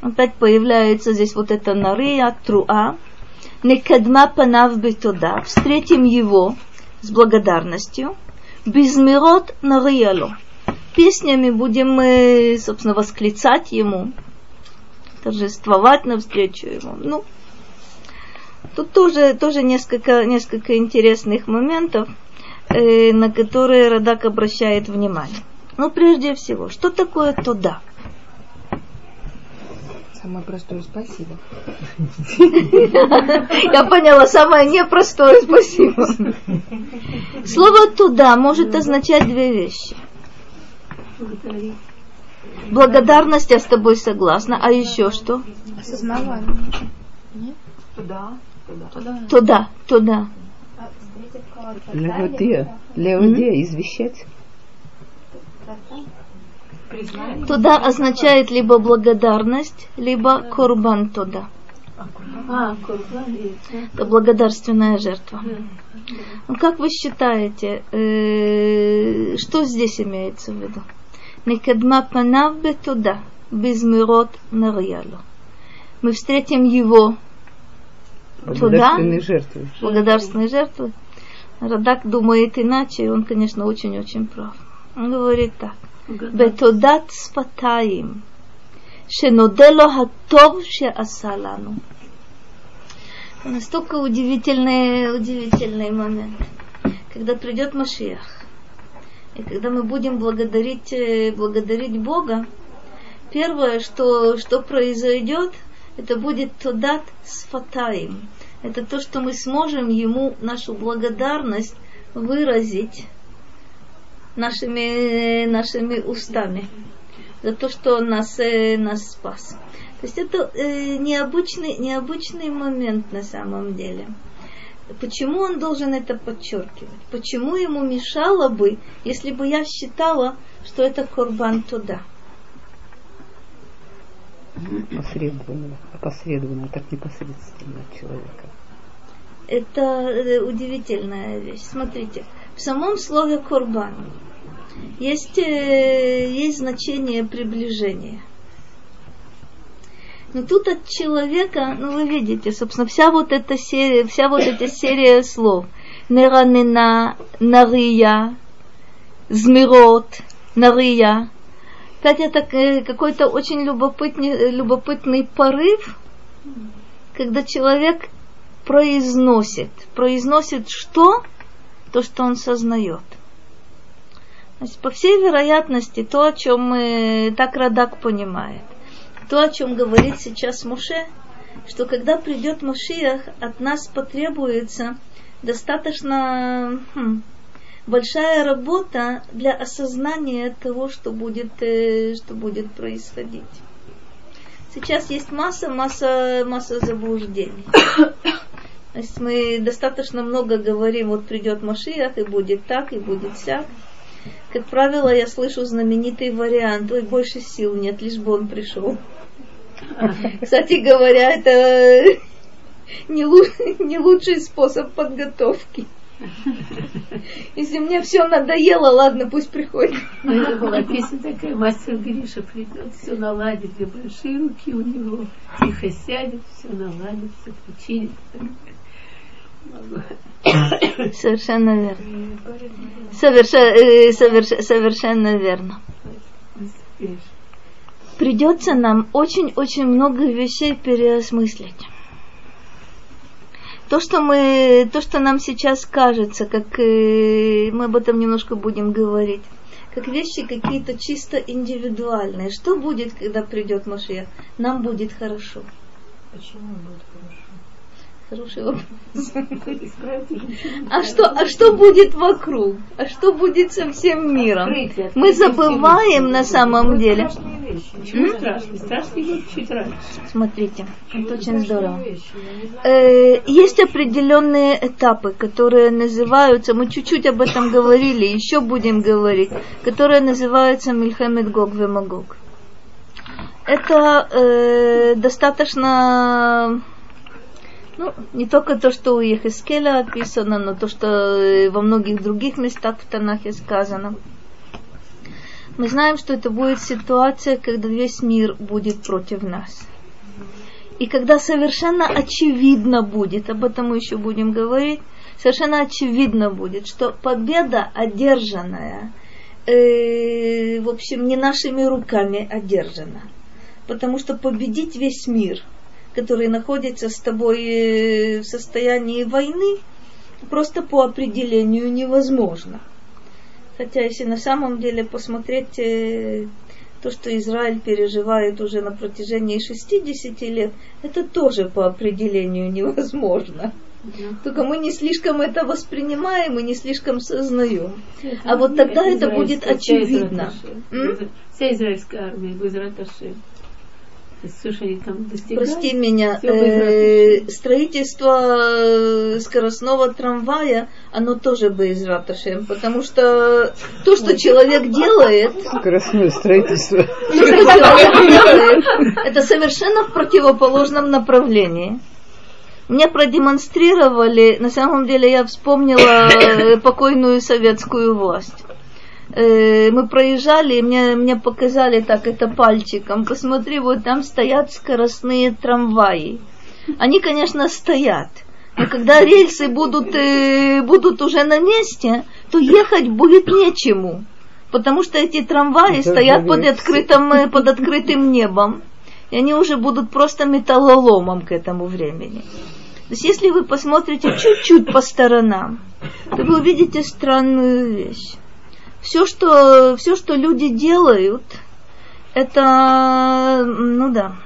Опять появляется здесь вот это нария, труа. Некадма панав бетода. Встретим его с благодарностью. Безмирот нарияло. Песнями будем мы, собственно, восклицать ему, торжествовать навстречу ему. Ну, Тут тоже, тоже несколько, несколько интересных моментов, э, на которые Радак обращает внимание. Ну, прежде всего, что такое туда? Самое простое спасибо. [laughs] Я поняла, самое непростое спасибо. Слово туда может означать две вещи. Благодарность, я с тобой согласна. А еще что? Осознавание. Туда. Туда, туда. Леодея, Леодея, извещать. Туда означает либо благодарность, либо курбан туда. А, курбан. Это благодарственная жертва. Ну, как вы считаете, э, что здесь имеется в виду? Никадма панав туда, без мирот нарьялу. Мы встретим его Благодарственные жертвы. благодарственные жертвы. Радак думает иначе, и он, конечно, очень-очень прав. Он говорит так. Бетодат спатаим, шенодело хатов шеасалану. Настолько удивительный, удивительный момент, когда придет Машиах, и когда мы будем благодарить, э, благодарить Бога, первое, что, что произойдет – это будет тодат с фатаем. Это то, что мы сможем ему нашу благодарность выразить нашими, нашими устами за то, что он нас, э, нас спас. То есть это э, необычный, необычный момент на самом деле. Почему он должен это подчеркивать? Почему ему мешало бы, если бы я считала, что это корбан туда? Посредственно, посредственно, так непосредственно человека. Это э, удивительная вещь. Смотрите, в самом слове курбан есть, э, есть значение приближения. Но тут от человека, ну вы видите, собственно, вся вот эта серия, вся вот эта серия слов. Неранена, нария, змирот, нария, кстати, это э, какой-то очень любопытный, любопытный порыв, когда человек произносит. Произносит что? То, что он сознает. Значит, по всей вероятности, то, о чем мы, так Радак понимает, то, о чем говорит сейчас Муше, что когда придет Машиах, от нас потребуется достаточно хм, большая работа для осознания того, что будет, э, что будет происходить. Сейчас есть масса, масса, масса заблуждений. [coughs] То есть мы достаточно много говорим, вот придет Машиах, и будет так, и будет сяк. Как правило, я слышу знаменитый вариант, ой, больше сил нет, лишь бы он пришел. [laughs] Кстати говоря, это [laughs] не, лу- не лучший способ подготовки. Если мне все надоело, ладно, пусть приходит. Ну, это была песня такая, мастер Гриша придет, все наладит, две большие руки у него, тихо сядет, все наладит, все починит. Совершенно верно. Э, соверш- совершенно верно. Придется нам очень-очень много вещей переосмыслить. То, что мы, то, что нам сейчас кажется, как э, мы об этом немножко будем говорить, как вещи какие-то чисто индивидуальные. Что будет, когда придет Машия? Нам будет хорошо. Почему будет хорошо? Хороший вопрос. [laughs] А что, а что будет вокруг? А что будет со всем миром? Мы забываем на самом деле. Почему чуть раньше. Смотрите, это очень здорово. Э, Есть определенные этапы, которые называются, мы чуть-чуть об этом говорили, еще будем говорить, которые называются Мильхемет Гог Вемагог. Это э, достаточно, ну, не только то, что у Ехескеля описано, но то, что э, во многих других местах в Танахе сказано. Мы знаем, что это будет ситуация, когда весь мир будет против нас. И когда совершенно очевидно будет, об этом мы еще будем говорить, совершенно очевидно будет, что победа одержанная, э, в общем, не нашими руками одержана. Потому что победить весь мир, который находится с тобой э, в состоянии войны, просто по определению невозможно. Хотя, если на самом деле посмотреть э, то, что Израиль переживает уже на протяжении 60 лет, это тоже по определению невозможно. Только мы не слишком это воспринимаем и не слишком сознаем. А вот тогда это будет очевидно. Вся израильская армия, Безрат Они там достигают. Прости меня, э, строительство э, скоростного трамвая, оно тоже Безрат Ашем, потому что то, что человек делает, Скоростное строительство. это совершенно в противоположном направлении. Мне продемонстрировали, на самом деле я вспомнила э, покойную советскую власть. Э, Мы проезжали, и мне, мне показали так это пальчиком. Посмотри, вот там стоят скоростные трамваи. Они, конечно, стоят. Но когда рельсы будут, э, будут уже на месте, то ехать будет нечему. Потому что эти трамваи Это стоят под открытым, э, под открытым небом. И они уже будут просто металлоломом к этому времени. То есть если вы посмотрите чуть-чуть по сторонам, то вы увидите странную вещь. Все, что, все, что люди делают, это, ну да,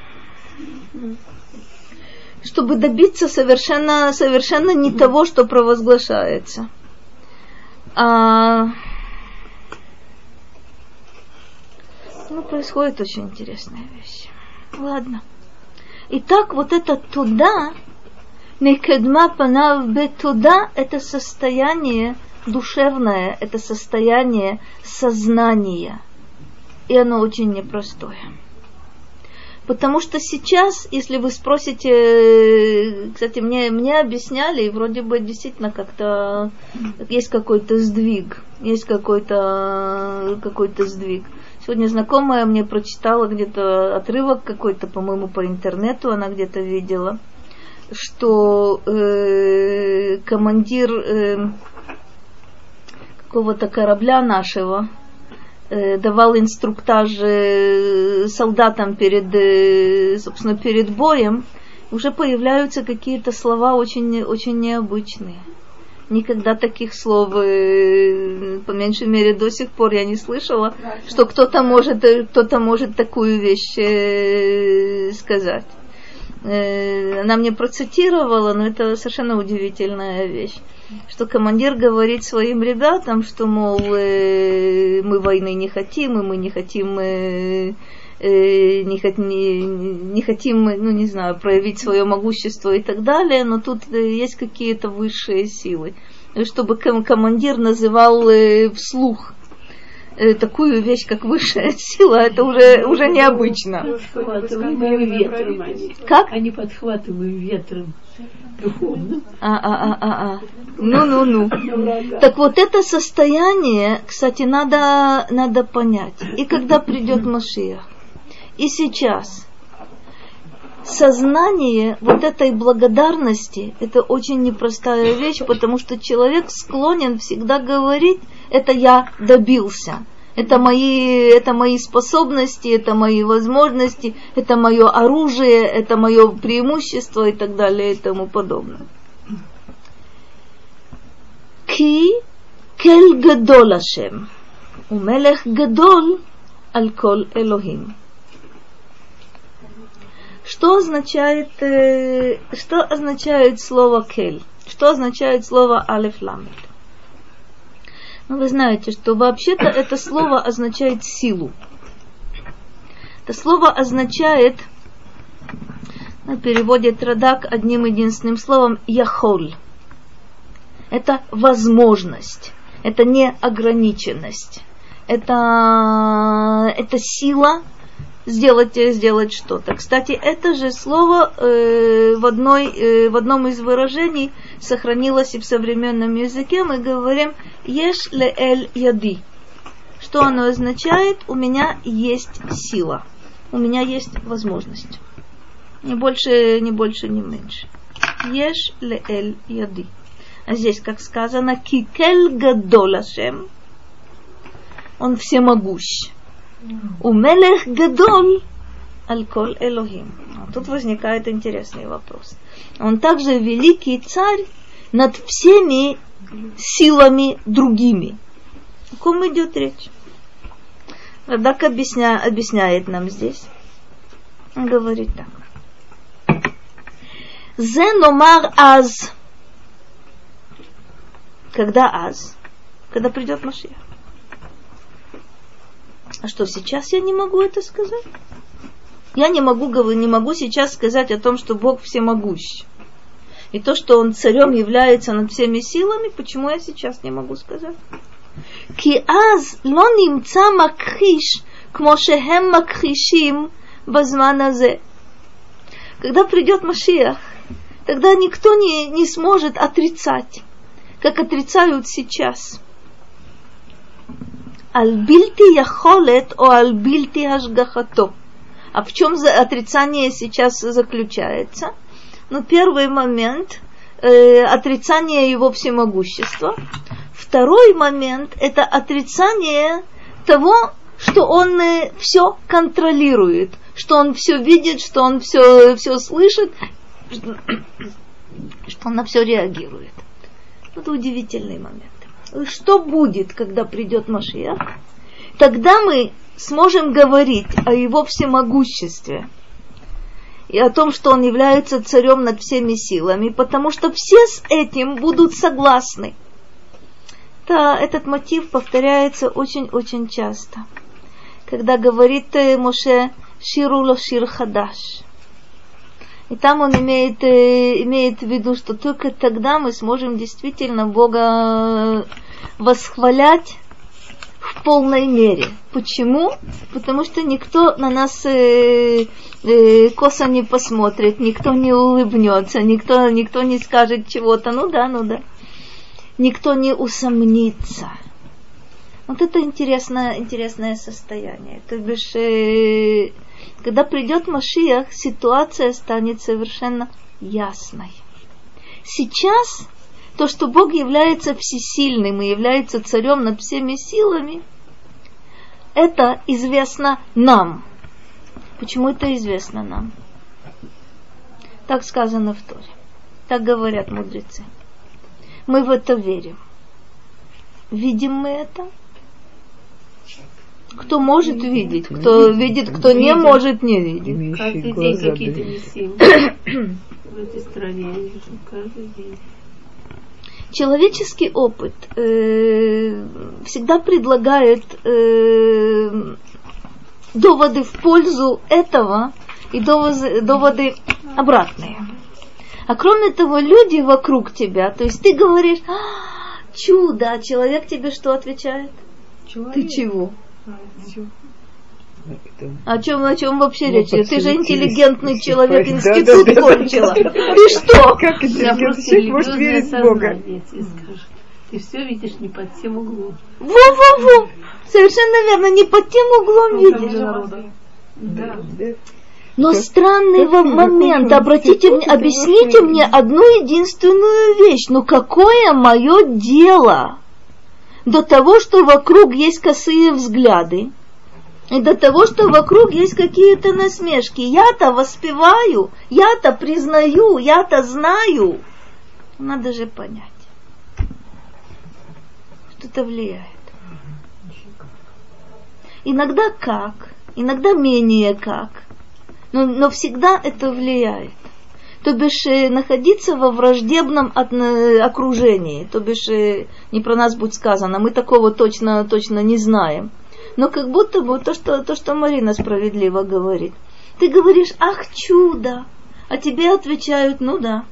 чтобы добиться совершенно, совершенно не того, что провозглашается. А, ну, происходит очень интересная вещь. Ладно. Итак, вот это туда, Мекедма панав туда, это состояние душевное, это состояние сознания. И оно очень непростое. Потому что сейчас, если вы спросите, э, кстати, мне, мне объясняли, и вроде бы действительно как-то есть какой-то сдвиг, есть какой-то какой сдвиг. Сегодня знакомая мне прочитала где-то отрывок какой-то, по-моему, по интернету, она где-то видела, что э, командир э, какого-то корабля нашего э, давал инструктаж э, солдатам перед, э, собственно, перед боем, уже появляются какие-то слова очень, очень необычные. Никогда таких слов, по меньшей мере, до сих пор я не слышала, что кто-то может, кто-то может такую вещь сказать. Она мне процитировала, но это совершенно удивительная вещь что командир говорит своим ребятам, что, мол, э, мы войны не хотим, и мы не хотим э, э, не, хот- не, не хотим, ну не знаю, проявить свое могущество и так далее, но тут э, есть какие-то высшие силы. Чтобы ком- командир называл э, вслух такую вещь, как высшая [laughs] сила, это уже, уже необычно. Подхватываемые ветром они. Как? Они подхватывают ветром духовным. А, а, а, а, а. Ну, ну, ну. Так вот это состояние, кстати, надо, надо понять. И когда придет Машиах, и сейчас. Сознание вот этой благодарности, это очень непростая вещь, потому что человек склонен всегда говорить, это я добился. Это мои, это мои способности, это мои возможности, это мое оружие, это мое преимущество и так далее и тому подобное. Ки кель гадол Ашем, Мелех гадол аль-кол Элохим. Что означает, э, что означает слово кель? Что означает слово алеф ламель? Ну, вы знаете, что вообще-то это слово означает силу. Это слово означает, ну, переводит Радак одним единственным словом, яхоль это возможность, это не ограниченность, это, это сила сделать, сделать что-то. Кстати, это же слово э, в, одной, э, в одном из выражений сохранилось и в современном языке. Мы говорим «еш ле эль яди». Что оно означает? У меня есть сила, у меня есть возможность. Не больше, не больше, не меньше. Еш ле эль яди. А здесь, как сказано, кикель гадолашем, он всемогущ. У мелех гадол аль-коль элохим. Тут возникает интересный вопрос. Он также великий царь над всеми силами другими. О ком идет речь? Радак объясня, объясняет нам здесь. Он говорит так. Зе номар аз когда аз? Когда придет Машия. А что, сейчас я не могу это сказать? Я не могу, не могу сейчас сказать о том, что Бог всемогущ. И то, что Он царем является над всеми силами, почему я сейчас не могу сказать? כי אז לא נמצא מכחיש כמו שהם מכחישים בזמן הזה. Когда придет Машиах, тогда никто не, не сможет отрицать как отрицают сейчас. Аль-бильти яхолет о аль-бильти ашгахато. А в чем отрицание сейчас заключается? Ну, первый момент э, отрицание его всемогущества. Второй момент это отрицание того, что он э, все контролирует, что он все видит, что он все, все слышит, что он на все реагирует. Это удивительный момент. Что будет, когда придет Машиах? Тогда мы сможем говорить о его всемогуществе и о том, что он является царем над всеми силами, потому что все с этим будут согласны. Да, этот мотив повторяется очень-очень часто. Когда говорит Моше «Шируло шир хадаш», и там он имеет, э, имеет в виду, что только тогда мы сможем действительно Бога восхвалять в полной мере. Почему? Потому что никто на нас э, э, косо не посмотрит, никто не улыбнется, никто, никто не скажет чего-то. Ну да, ну да. Никто не усомнится. Вот это интересное, интересное состояние. То бишь, э, когда придет Машиах, ситуация станет совершенно ясной. Сейчас то, что Бог является всесильным и является царем над всеми силами, это известно нам. Почему это известно нам? Так сказано в Торе. Так говорят мудрецы. Мы в это верим. Видим мы это? кто может видеть, кто видит, кто не может не видеть. Каждый день какие-то висим [coughs] в этой стране. Каждый день. Человеческий опыт э, всегда предлагает э, доводы в пользу этого и доводы, доводы обратные. А кроме того, люди вокруг тебя, то есть ты говоришь, «А, чудо, а человек тебе что отвечает? Ты чего? О чем, о чем вообще Ну, речь идет? Ты же интеллигентный человек, Да, институт да, да, да. кончила. [laughs] Ты что? Как интеллигентный человек может верить в Бога? Ты все видишь не под тем углом. Во-во-во! Совершенно верно, не под тем углом видишь. Да. Да. Но Да. странный Да, да, момент. да, Обратите, да, мне- да, объясните да. мне одну единственную вещь. Ну какое мое дело до того, что вокруг есть косые взгляды, и до того, что вокруг есть какие-то насмешки. Я-то воспеваю, я-то признаю, я-то знаю. Надо же понять. Что-то влияет. Иногда как, иногда менее как, но, но всегда это влияет. То бишь э, находиться во враждебном окружении, то бишь э, не про нас будет сказано, мы такого точно, точно не знаем. Но как будто бы то, что, то, что Марина справедливо говорит. Ты говоришь, ах, чудо, а тебе отвечают, ну да.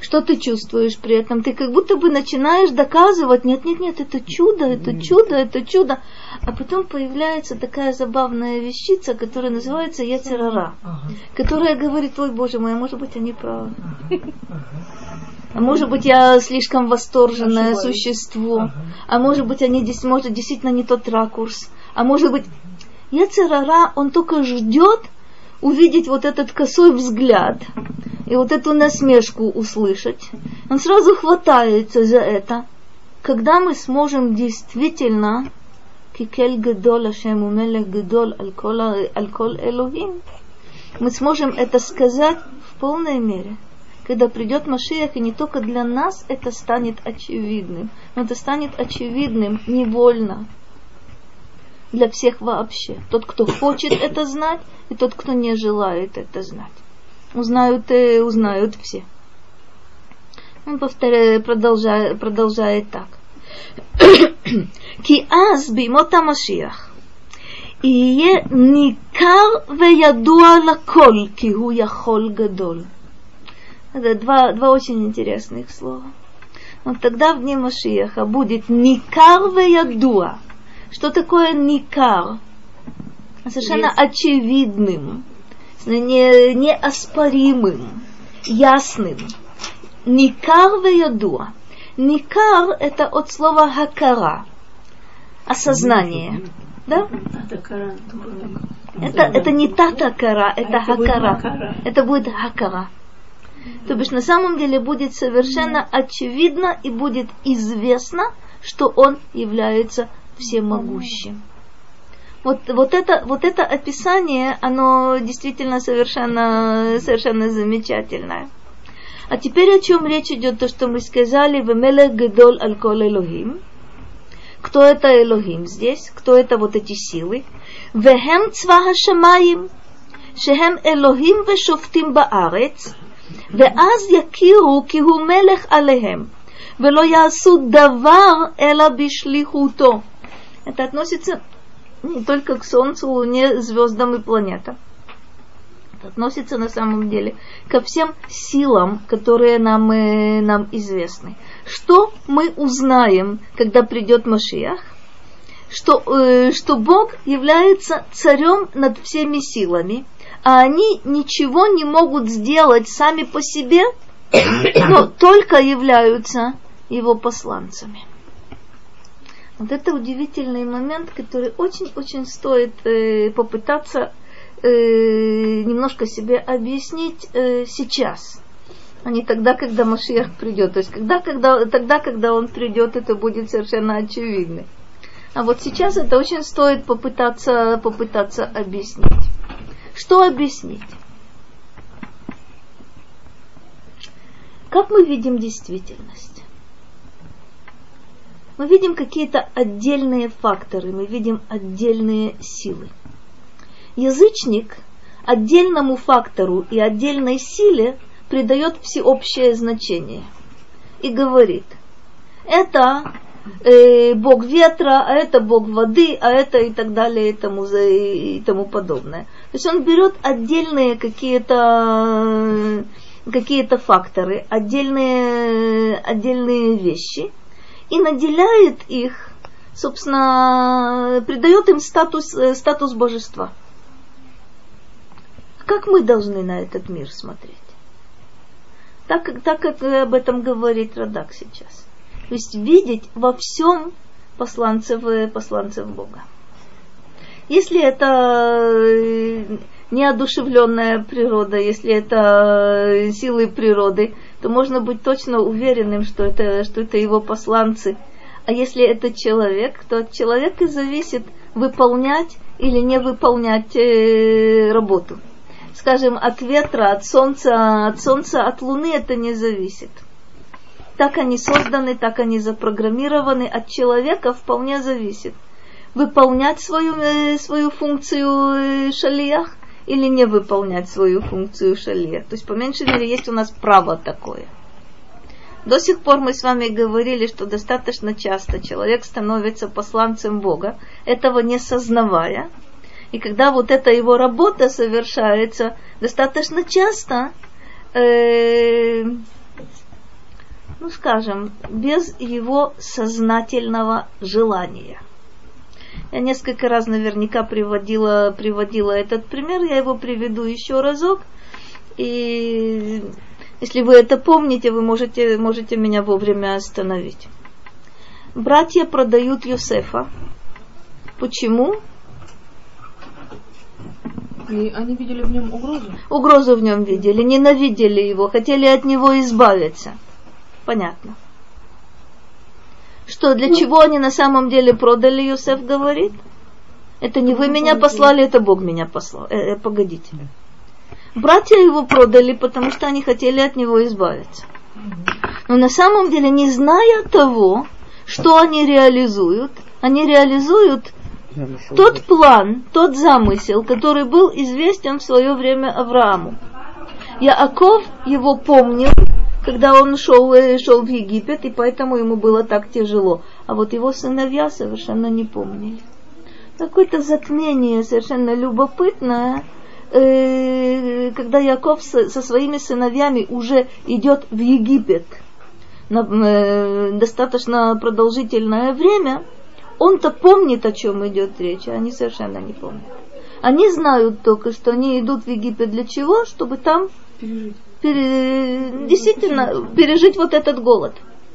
Что ты чувствуешь при этом? Ты как будто бы начинаешь доказывать, нет, нет, нет, это чудо, это чудо, это чудо. А потом появляется такая забавная вещица, которая называется яцерара, которая говорит, ой, боже мой, а может быть они правы. А может быть, я слишком восторженное существо. А может быть, они здесь, может, действительно не тот ракурс. А может быть, Яцерара, он только ждет увидеть вот этот косой взгляд и вот эту насмешку услышать. Он сразу хватается за это. Когда мы сможем действительно кикель Ашем умелех а- аль кол Элохим, мы сможем это сказать в полной мере когда придет Машиях, и не только для нас это станет очевидным, но это станет очевидным невольно для всех вообще. Тот, кто хочет это знать, и тот, кто не желает это знать. Узнают, и узнают все. Он повторяет, продолжает, продолжает так. [coughs] Ки аз бимота Машиях. И е никар веядуа лаколь, ки ху яхол гадоль. Это два, два очень интересных слова. Вот тогда в дни Машиаха будет никар веядуа. Что такое никар? Совершенно очевидным, не, неоспоримым, ясным. Никар веядуа. Никар это от слова хакара, осознание. Да? Это. Это, не татакара, это хакара. хакара. Это будет хакара. То бишь на самом деле будет совершенно очевидно и будет известно, что он является всемогущим. Вот, вот, это, вот это описание, оно действительно совершенно, совершенно замечательное. А теперь о чем речь идет, то, что мы сказали, «Вемелех гедол алкол Элохим». Кто это Элохим здесь? Кто это вот эти силы? «Вехем цваха шамаим, шехем Элохим вешофтим баарец». ואז יכירו כי הוא מלך עליהם, ולא יעשו דבר אלא בשליחותו. Это относится не только к Солнцу, Луне, звездам и планетам. Это относится на самом деле ко всем силам, которые нам, э, нам известны. Что мы узнаем, когда придет Машиах? Что, э, что Бог является царем над всеми силами, а они ничего не могут сделать сами по себе, [coughs] но только являются его посланцами. Вот это удивительный момент, который очень-очень стоит э, попытаться э, немножко себе объяснить э, сейчас, а не тогда, когда Машиах придет. То есть когда, когда, тогда, когда он придет, это будет совершенно очевидно. А вот сейчас это очень стоит попытаться, попытаться объяснить. Что объяснить? Как мы видим действительность? Мы видим какие-то отдельные факторы, мы видим отдельные силы. Язычник отдельному фактору и отдельной силе придает всеобщее значение и говорит, это э, бог ветра, а это бог воды, а это и так далее и тому, и тому подобное. То есть он берет отдельные какие-то какие-то факторы, отдельные, отдельные вещи и наделяет их, собственно, придает им статус, э, статус божества. Как мы должны на этот мир смотреть? Так, так как об этом говорит Радак сейчас. То есть видеть во всем посланцев, посланцев Бога. Если это э, неодушевленная природа, если это э, силы природы, то можно быть точно уверенным, что это, что это его посланцы. А если это человек, то от человека зависит выполнять или не выполнять э, работу. Скажем, от ветра, от солнца, от солнца, от луны это не зависит. Так они созданы, так они запрограммированы, от человека вполне зависит. Выполнять свою, э, свою функцию э, шалиях или не выполнять свою функцию шалиях. То есть, по меньшей мере, есть у нас право такое. До сих пор мы с вами говорили, что достаточно часто человек становится посланцем Бога, этого не сознавая. И когда вот эта его работа совершается, достаточно часто, э, ну скажем, без его сознательного желания. Я несколько раз наверняка приводила, приводила этот пример, я его приведу еще разок. И если вы это помните, вы можете, можете меня вовремя остановить. Братья продают Юсефа. Почему? И они видели в нем угрозу. Угрозу в нем видели, ненавидели его, хотели от него избавиться. Понятно. Что, для чего они на самом деле продали, Юсеф говорит? Это не вы меня послали, это Бог меня послал. Э, э, погодите. Братья его продали, потому что они хотели от него избавиться. Но на самом деле, не зная того, что они реализуют, они реализуют тот план, тот замысел, который был известен в свое время Аврааму. Яаков его помнил, когда он шел, э, шел в Египет, и поэтому ему было так тяжело. А вот его сыновья совершенно не помнили. Какое-то затмение совершенно любопытное, э, когда Яков со, своими сыновьями уже идет в Египет на э, достаточно продолжительное время, он-то помнит, о чем идет речь, а они совершенно не помнят. Они знают только, что они идут в Египет для чего? Чтобы там Пережить. Действительно пережить вот этот голод.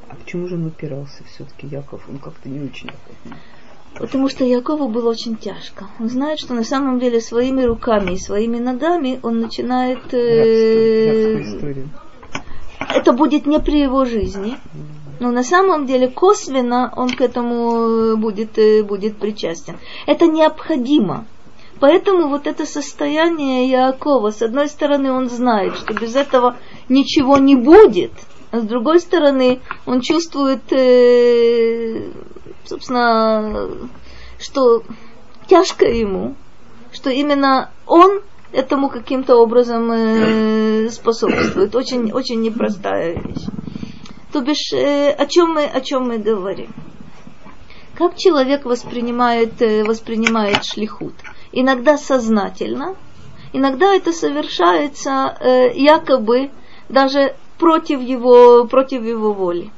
А почему же он упирался все-таки, Яков? Он как-то не очень охотно. Потому что Якову было очень тяжко. Он знает, что на самом деле своими руками и своими ногами он начинает... э, Рабскую это будет не при его жизни, но на самом деле косвенно он к этому будет, э, будет причастен. Это необходимо. Поэтому вот это состояние Яакова, с одной стороны, он знает, что без этого ничего не будет, а с другой стороны, он чувствует, э, собственно, что тяжко ему, что именно он этому каким-то образом э, способствует. Очень, очень непростая вещь. То бишь, э, о чем мы, о чем мы говорим? Как человек воспринимает, э, воспринимает шлихут? Иногда сознательно, иногда это совершается э, якобы даже против его, против его воли.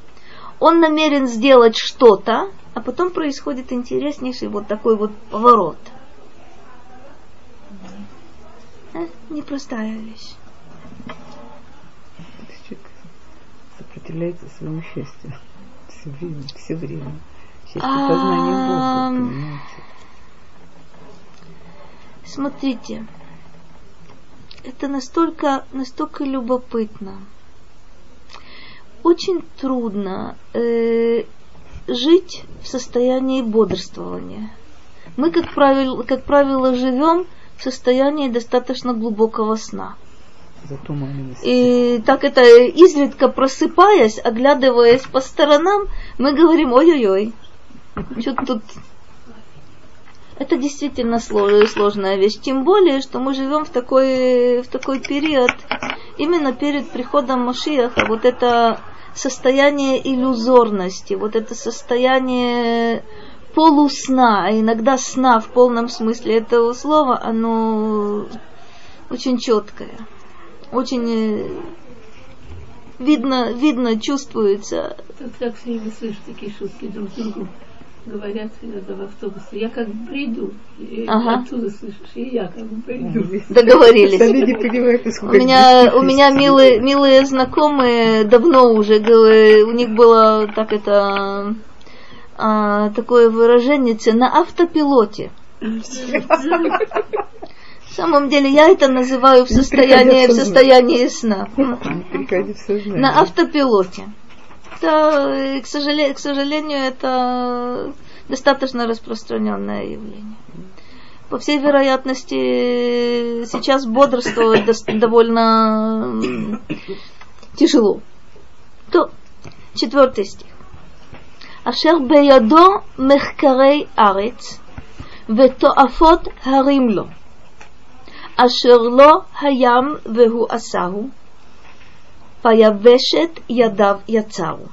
Он намерен сделать что-то, а потом происходит интереснейший вот такой вот поворот. Э, Непростая вещь. Человек сопротивляется своему счастью. Все время, все время. Счастье Ам. познания Бога, понимаете? Смотрите, это настолько, настолько любопытно. Очень трудно э, жить в состоянии бодрствования. Мы, как правило, как правило, живем в состоянии достаточно глубокого сна. И так это изредка просыпаясь, оглядываясь по сторонам, мы говорим, ой-ой-ой, что тут... Это действительно сло- сложная вещь. Тем более, что мы живем в такой, в такой период, именно перед приходом Машиаха, вот это состояние иллюзорности, вот это состояние полусна, а иногда сна в полном смысле этого слова, оно очень четкое, очень э, видно, видно, чувствуется. Как, как все время слышишь такие шутки друг другу говорят иногда в автобусе, я как бы приду. И Ага. оттуда слышишь, и я как бы приду. Договорились. Не понимают, У меня, у меня милые, милые знакомые давно уже, у них было так это а, такое выражение на автопилоте. В самом деле я это называю в состоянии, в состоянии сна. На автопилоте Это, э, к, сожалению, к сожалению, это достаточно распространенное явление. По всей вероятности, сейчас бодрствовать дос- довольно м, тяжело. То, четвертый стих. אשר בידו מחקרי ארץ ותועפות הרים לו, אשר לא הים והוא עשהו, Появешет ядав яцару.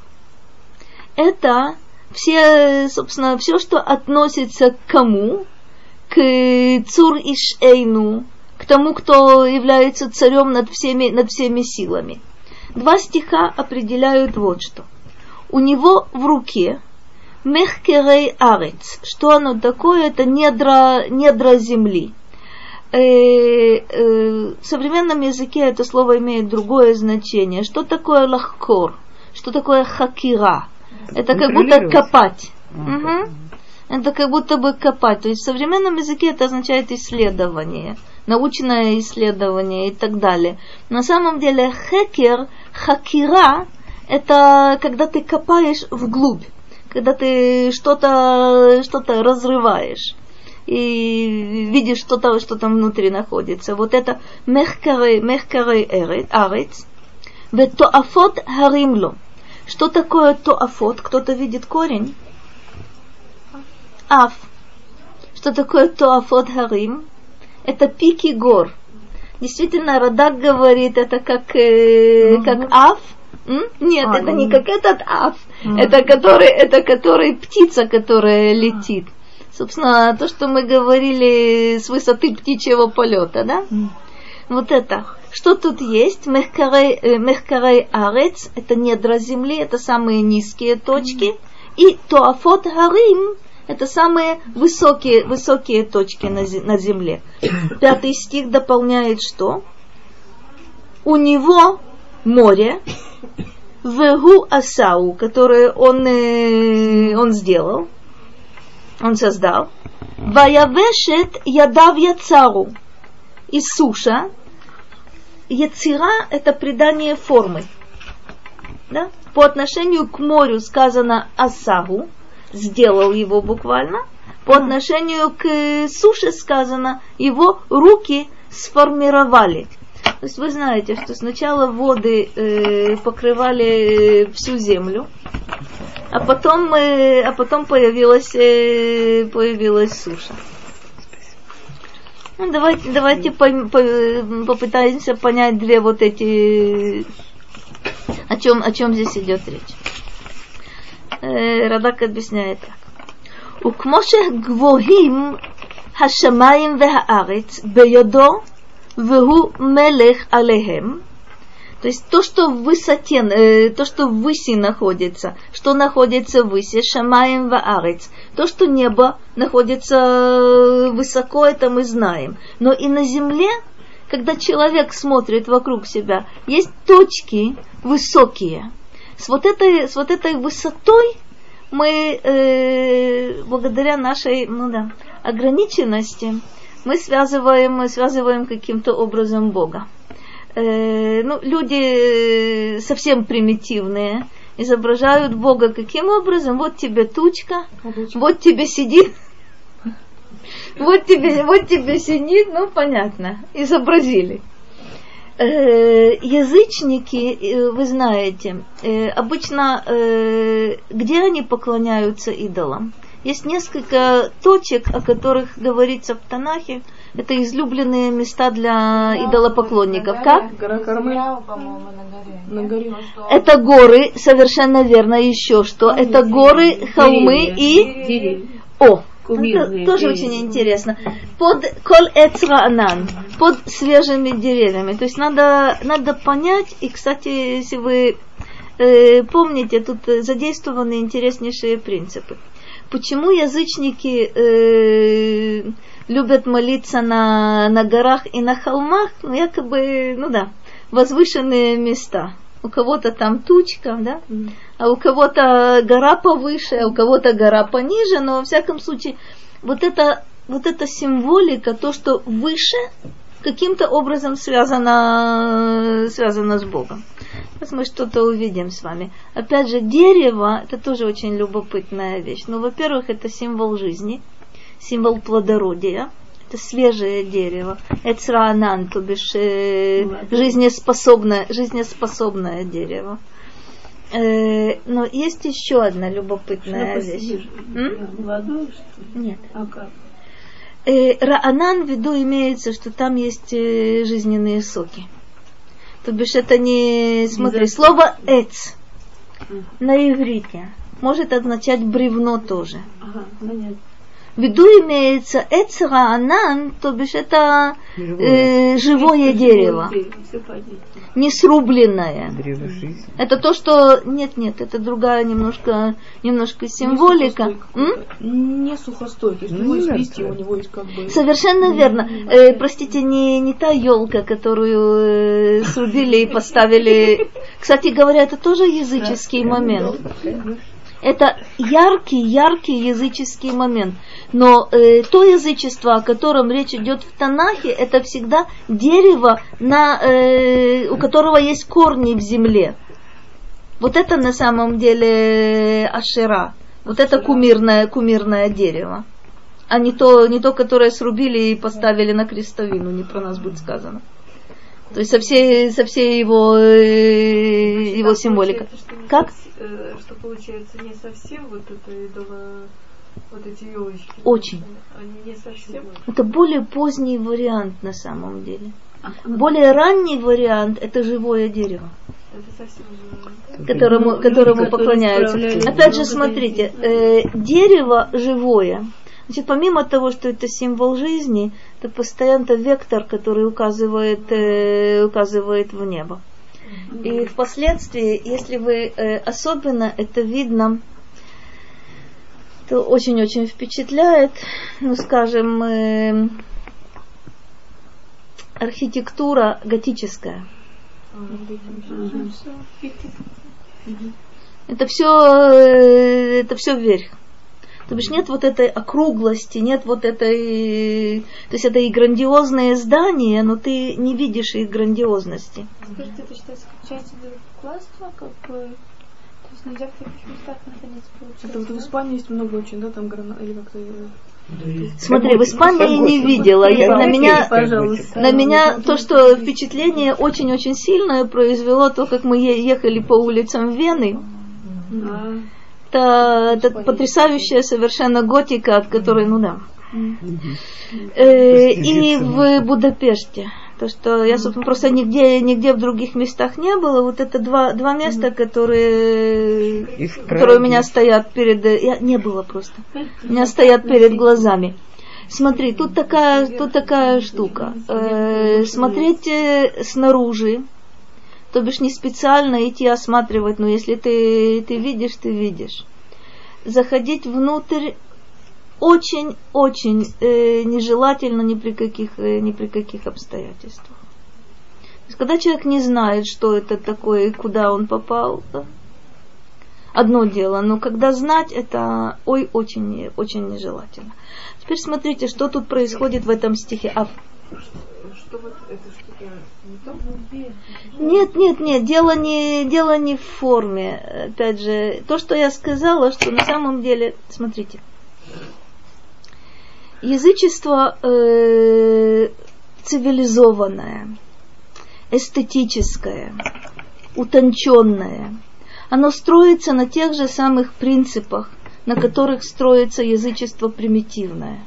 Это все, собственно, все, что относится к кому? К цур ишейну, к тому, кто является царем над всеми, над всеми силами. Два стиха определяют вот что. У него в руке мехкерей арец. Что оно такое? Это недра, недра земли. Э, э, в современном языке это слово имеет другое значение. Что такое лахкор? Что такое хакира? Это как будто копать. Мгм. Это как будто бы копать. То есть в современном языке это означает исследование, научное исследование и так далее. На самом деле хекер, хакира, это когда ты копаешь вглубь, когда ты что-то что разрываешь и видишь, что там, что там внутри находится. Вот это мехкары, мехкары арец, ветоафот харимло. Что такое тоафот? Кто-то видит корень? Аф. Что такое тоафот харим? Это пики гор. Действительно, Радак говорит, это как, э, как аф. М? Нет, А, это ну. не как этот аф. Это который, это который птица, которая летит. Собственно, то, что мы говорили с высоты птичьего полета, да? Вот это. Что тут есть? Мехкарей, э, арец, это недра земли, это самые низкие точки. И тоафот гарим, это самые высокие, высокие точки на, на земле. [coughs] Пятый стих дополняет что? У него море, [coughs] вегу асау, которое он, э, он сделал, он создал. Ваявешет ядав яцару. И суша. Яцира – это придание формы. Да? По отношению к морю сказано асагу, сделал его буквально. По отношению к суше сказано, его руки сформировали. То есть вы знаете, что сначала воды э, покрывали э, всю землю, а потом, э, а потом появилась, э, появилась суша. Ну, давайте, давайте пойм- по- попытаемся понять две вот эти, о чем, о чем здесь идет речь. Э, Радак объясняет так. וכמו שגבוהים השמיים והארץ בידו вегу мелех алехем, то есть то, что в высоте, э, то, что в выси находится, что находится в выси, шамаем ваарец, то, что небо находится э, высоко, это мы знаем. Но и на земле, когда человек смотрит вокруг себя, есть точки высокие. С вот этой, с вот этой высотой мы, э, благодаря нашей ну да, ограниченности, мы связываем, мы связываем каким-то образом Бога. Э, ну, люди э, совсем примитивные изображают Бога каким образом? Вот тебе тучка, вот тебе сидит, вот тебе, вот тебе сидит, ну понятно, изобразили. Э, язычники, э, вы знаете, обычно где они поклоняются идолам? Есть несколько точек, о которых говорится в Танахе. Это излюбленные места для идолопоклонников. Как? Гора Кармель. на горе. На горе. Это горы, совершенно верно, еще что? Это горы, холмы и... Деревья. О, Кумирные это тоже деревья. очень интересно. Под коль эцраанан, под свежими деревьями. То есть надо, надо понять, и, кстати, если вы э, помните, тут э, задействованы интереснейшие принципы. Почему язычники э, любят молиться на, на горах и на холмах? Ну, якобы, ну да, возвышенные места. У кого-то там тучка, да, а у кого-то гора повыше, а у кого-то гора пониже, но во всяком случае вот это, вот эта символика, то, что выше, каким-то образом связано, связано с Богом. Сейчас мы что-то увидим с вами. Опять же, дерево, это тоже очень любопытная вещь. Ну, во-первых, это символ жизни, символ плодородия. Это свежее дерево. Эцраанан, то бишь э, жизнеспособное, жизнеспособное дерево. Э, но есть еще одна любопытная Что вещь. М? Ли? Нет. А как? Э, Раанан в виду имеется, что там есть э, жизненные соки. То бишь это не... Смотри, слово «эц» на иврите может означать бревно тоже. Ага, понятно. В виду имеется «эц раанан», то бишь это э, живое дерево, не срубленное. Древо жизни. Это то, что... Нет, нет, это другая немножко, немножко символика. Не сухостой, то есть у Ну, него есть листья, у него есть как бы... Совершенно верно. Э, простите, не, не та елка, которую э, срубили и поставили. [laughs] Кстати говоря, это тоже языческий момент. Это яркий, яркий языческий момент. Но э, то язычество, о котором речь идет в Танахе, это всегда дерево, на, э, у которого есть корни в земле. Вот это на самом деле ашера. Вот это кумирное, кумирное дерево. А не то, не то, которое срубили и поставили на крестовину, не про нас будет сказано. То есть со всей, со всей его, э, его символикой. Как? э, Что получается не совсем вот это идоло, вот эти елочки. Очень. Они не совсем. Это более поздний вариант на самом деле. Более ранний вариант это живое дерево, Это которому, люди, которому поклоняются. Опять же, смотрите, э, дерево живое. Значит, помимо того, что это символ жизни, это постоянно вектор, который указывает, э, указывает в небо. И впоследствии, если вы э, особенно это видно, то очень-очень впечатляет, ну, скажем, э, архитектура готическая. Это все, это все вверх. То бишь нет вот этой округлости, нет вот этой, то есть это и грандиозные здания, но ты не видишь их грандиозности. Скажите, это считается как часть как бы... То есть нельзя в таких местах находиться, получается, Это вот в? Испании есть много очень, да, там грана... или как-то... Смотри, в Испании не видела. Я- на меня, на меня то, что впечатление очень-очень сильное произвело то, как мы ехали по улицам Вены. Это, это потрясающая совершенно готика, от которой, ну да. Э, и в Будапеште. То, что я, собственно, просто нигде, нигде в других местах не было. Вот это два, два места, которые, которые у меня стоят перед... Я, не было просто. У меня стоят перед глазами. Смотри, тут такая, тут такая штука. Э, смотреть э, снаружи, то бишь не специально идти осматривать, но если ты, ты видишь, ты видишь. Заходить внутрь очень-очень э, нежелательно ни при каких, э, ни при каких обстоятельствах. То есть, когда человек не знает, что это такое и куда он попал, да, одно дело, но когда знать, это ой, очень, очень нежелательно. Теперь смотрите, что тут происходит в этом стихе. А, Что вот это что-то не то? Нет, нет, нет, дело не, дело не в форме. Опять же, то, что я сказала, что на самом деле, смотрите, язычество э, цивилизованное, эстетическое, утонченное, оно строится на тех же самых принципах, на которых строится язычество примитивное.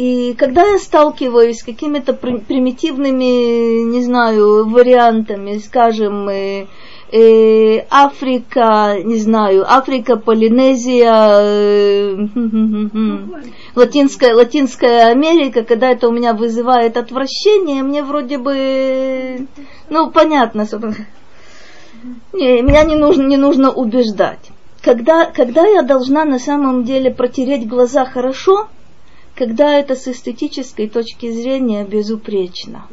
И когда я сталкиваюсь с какими-то при- примитивными, не знаю, вариантами, скажем, э, э, Африка, не знаю, Африка, Полинезия, э, [laughs] Латинская, Латинская Америка, когда это у меня вызывает отвращение, мне вроде бы, ну, понятно. Не, меня не нужно, не нужно убеждать. Когда, когда я должна на самом деле протереть глаза хорошо, когда это с эстетической точки зрения безупречно.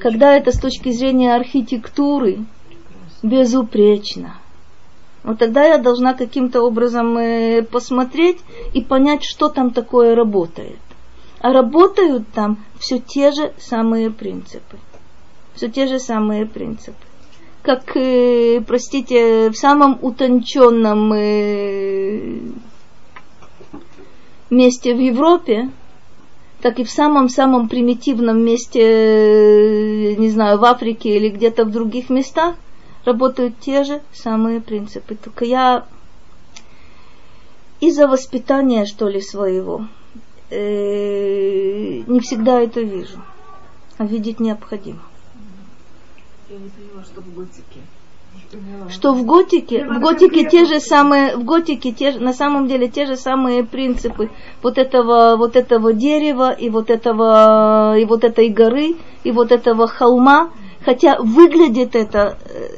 Когда это с точки зрения архитектуры безупречно. Вот тогда я должна каким-то образом э, посмотреть и понять, что там такое работает. А работают там все те же самые принципы. Все те же самые принципы. Как, э, простите, в самом утонченном э, месте в Европе, так и в самом-самом примитивном месте, э, не знаю, в Африке или где-то в других местах, работают те же самые принципы. Только я из-за воспитания, что ли, своего, э, не всегда это вижу. А видеть необходимо. Я не поняла, что в готике. Что в готике, в готике те же самые, в готике те, же- на самом деле те же самые принципы вот этого, вот этого дерева и вот этого, и вот этой горы и вот этого холма, хотя выглядит это э,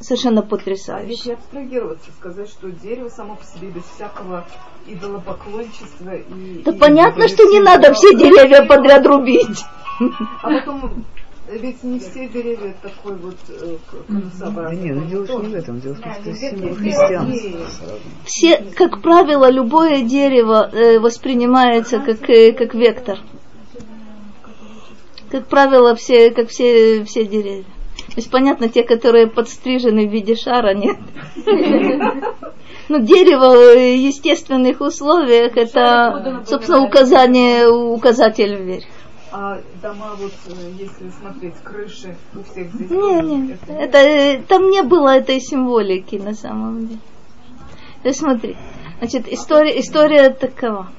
совершенно А потрясающе. если абстрагироваться, сказать, что дерево само по себе без всякого идолопоклончества и... Да и понятно, что не надо все деревья подряд рубить. А потом, ведь не все деревья такой вот э, конусообразный. нет, ну дело не в этом, дело в том, что символ христианства. Все, как правило, любое дерево э, воспринимается как, э, как вектор. Как правило, все, как все, все деревья. То есть, понятно, те, которые подстрижены в виде шара, нет. Но дерево в естественных условиях это, собственно, указание, указатель вверх. А дома, вот, э, если смотреть, крыши у всех здесь... Не, не, это это, там не было этой символики на самом деле. То есть смотри, значит, история, история такова.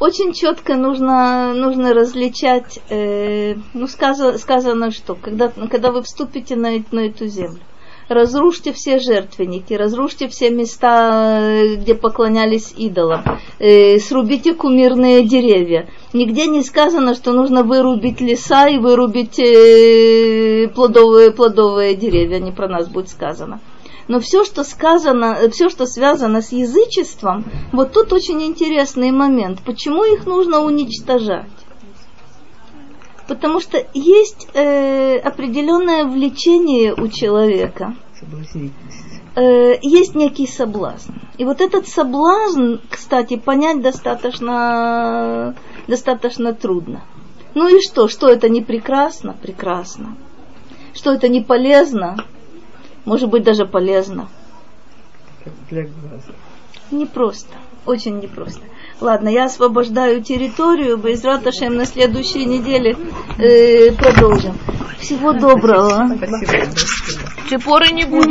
Очень четко нужно, нужно различать, э, ну, сказано, сказано что, когда, когда вы вступите на, на эту землю, разрушьте все жертвенники, разрушьте все места, э, где поклонялись идолам, э, срубите кумирные деревья. Нигде не сказано, что нужно вырубить леса и вырубить э, плодовые, плодовые деревья, не про нас будет сказано. Но все, что сказано, все, что связано с язычеством, вот тут очень интересный момент. Почему их нужно уничтожать? Потому что есть э, определенное влечение у человека, э, есть некий соблазн. И вот этот соблазн, кстати, понять достаточно, достаточно трудно. Ну и что? Что это не прекрасно? Прекрасно. Что это не полезно? Может быть, даже полезно. Как для глаза. Непросто. Очень непросто. Ладно, я освобождаю территорию. Без Раташем на следующей неделе э, продолжим. Всего доброго. Спасибо. Чепоры не будет.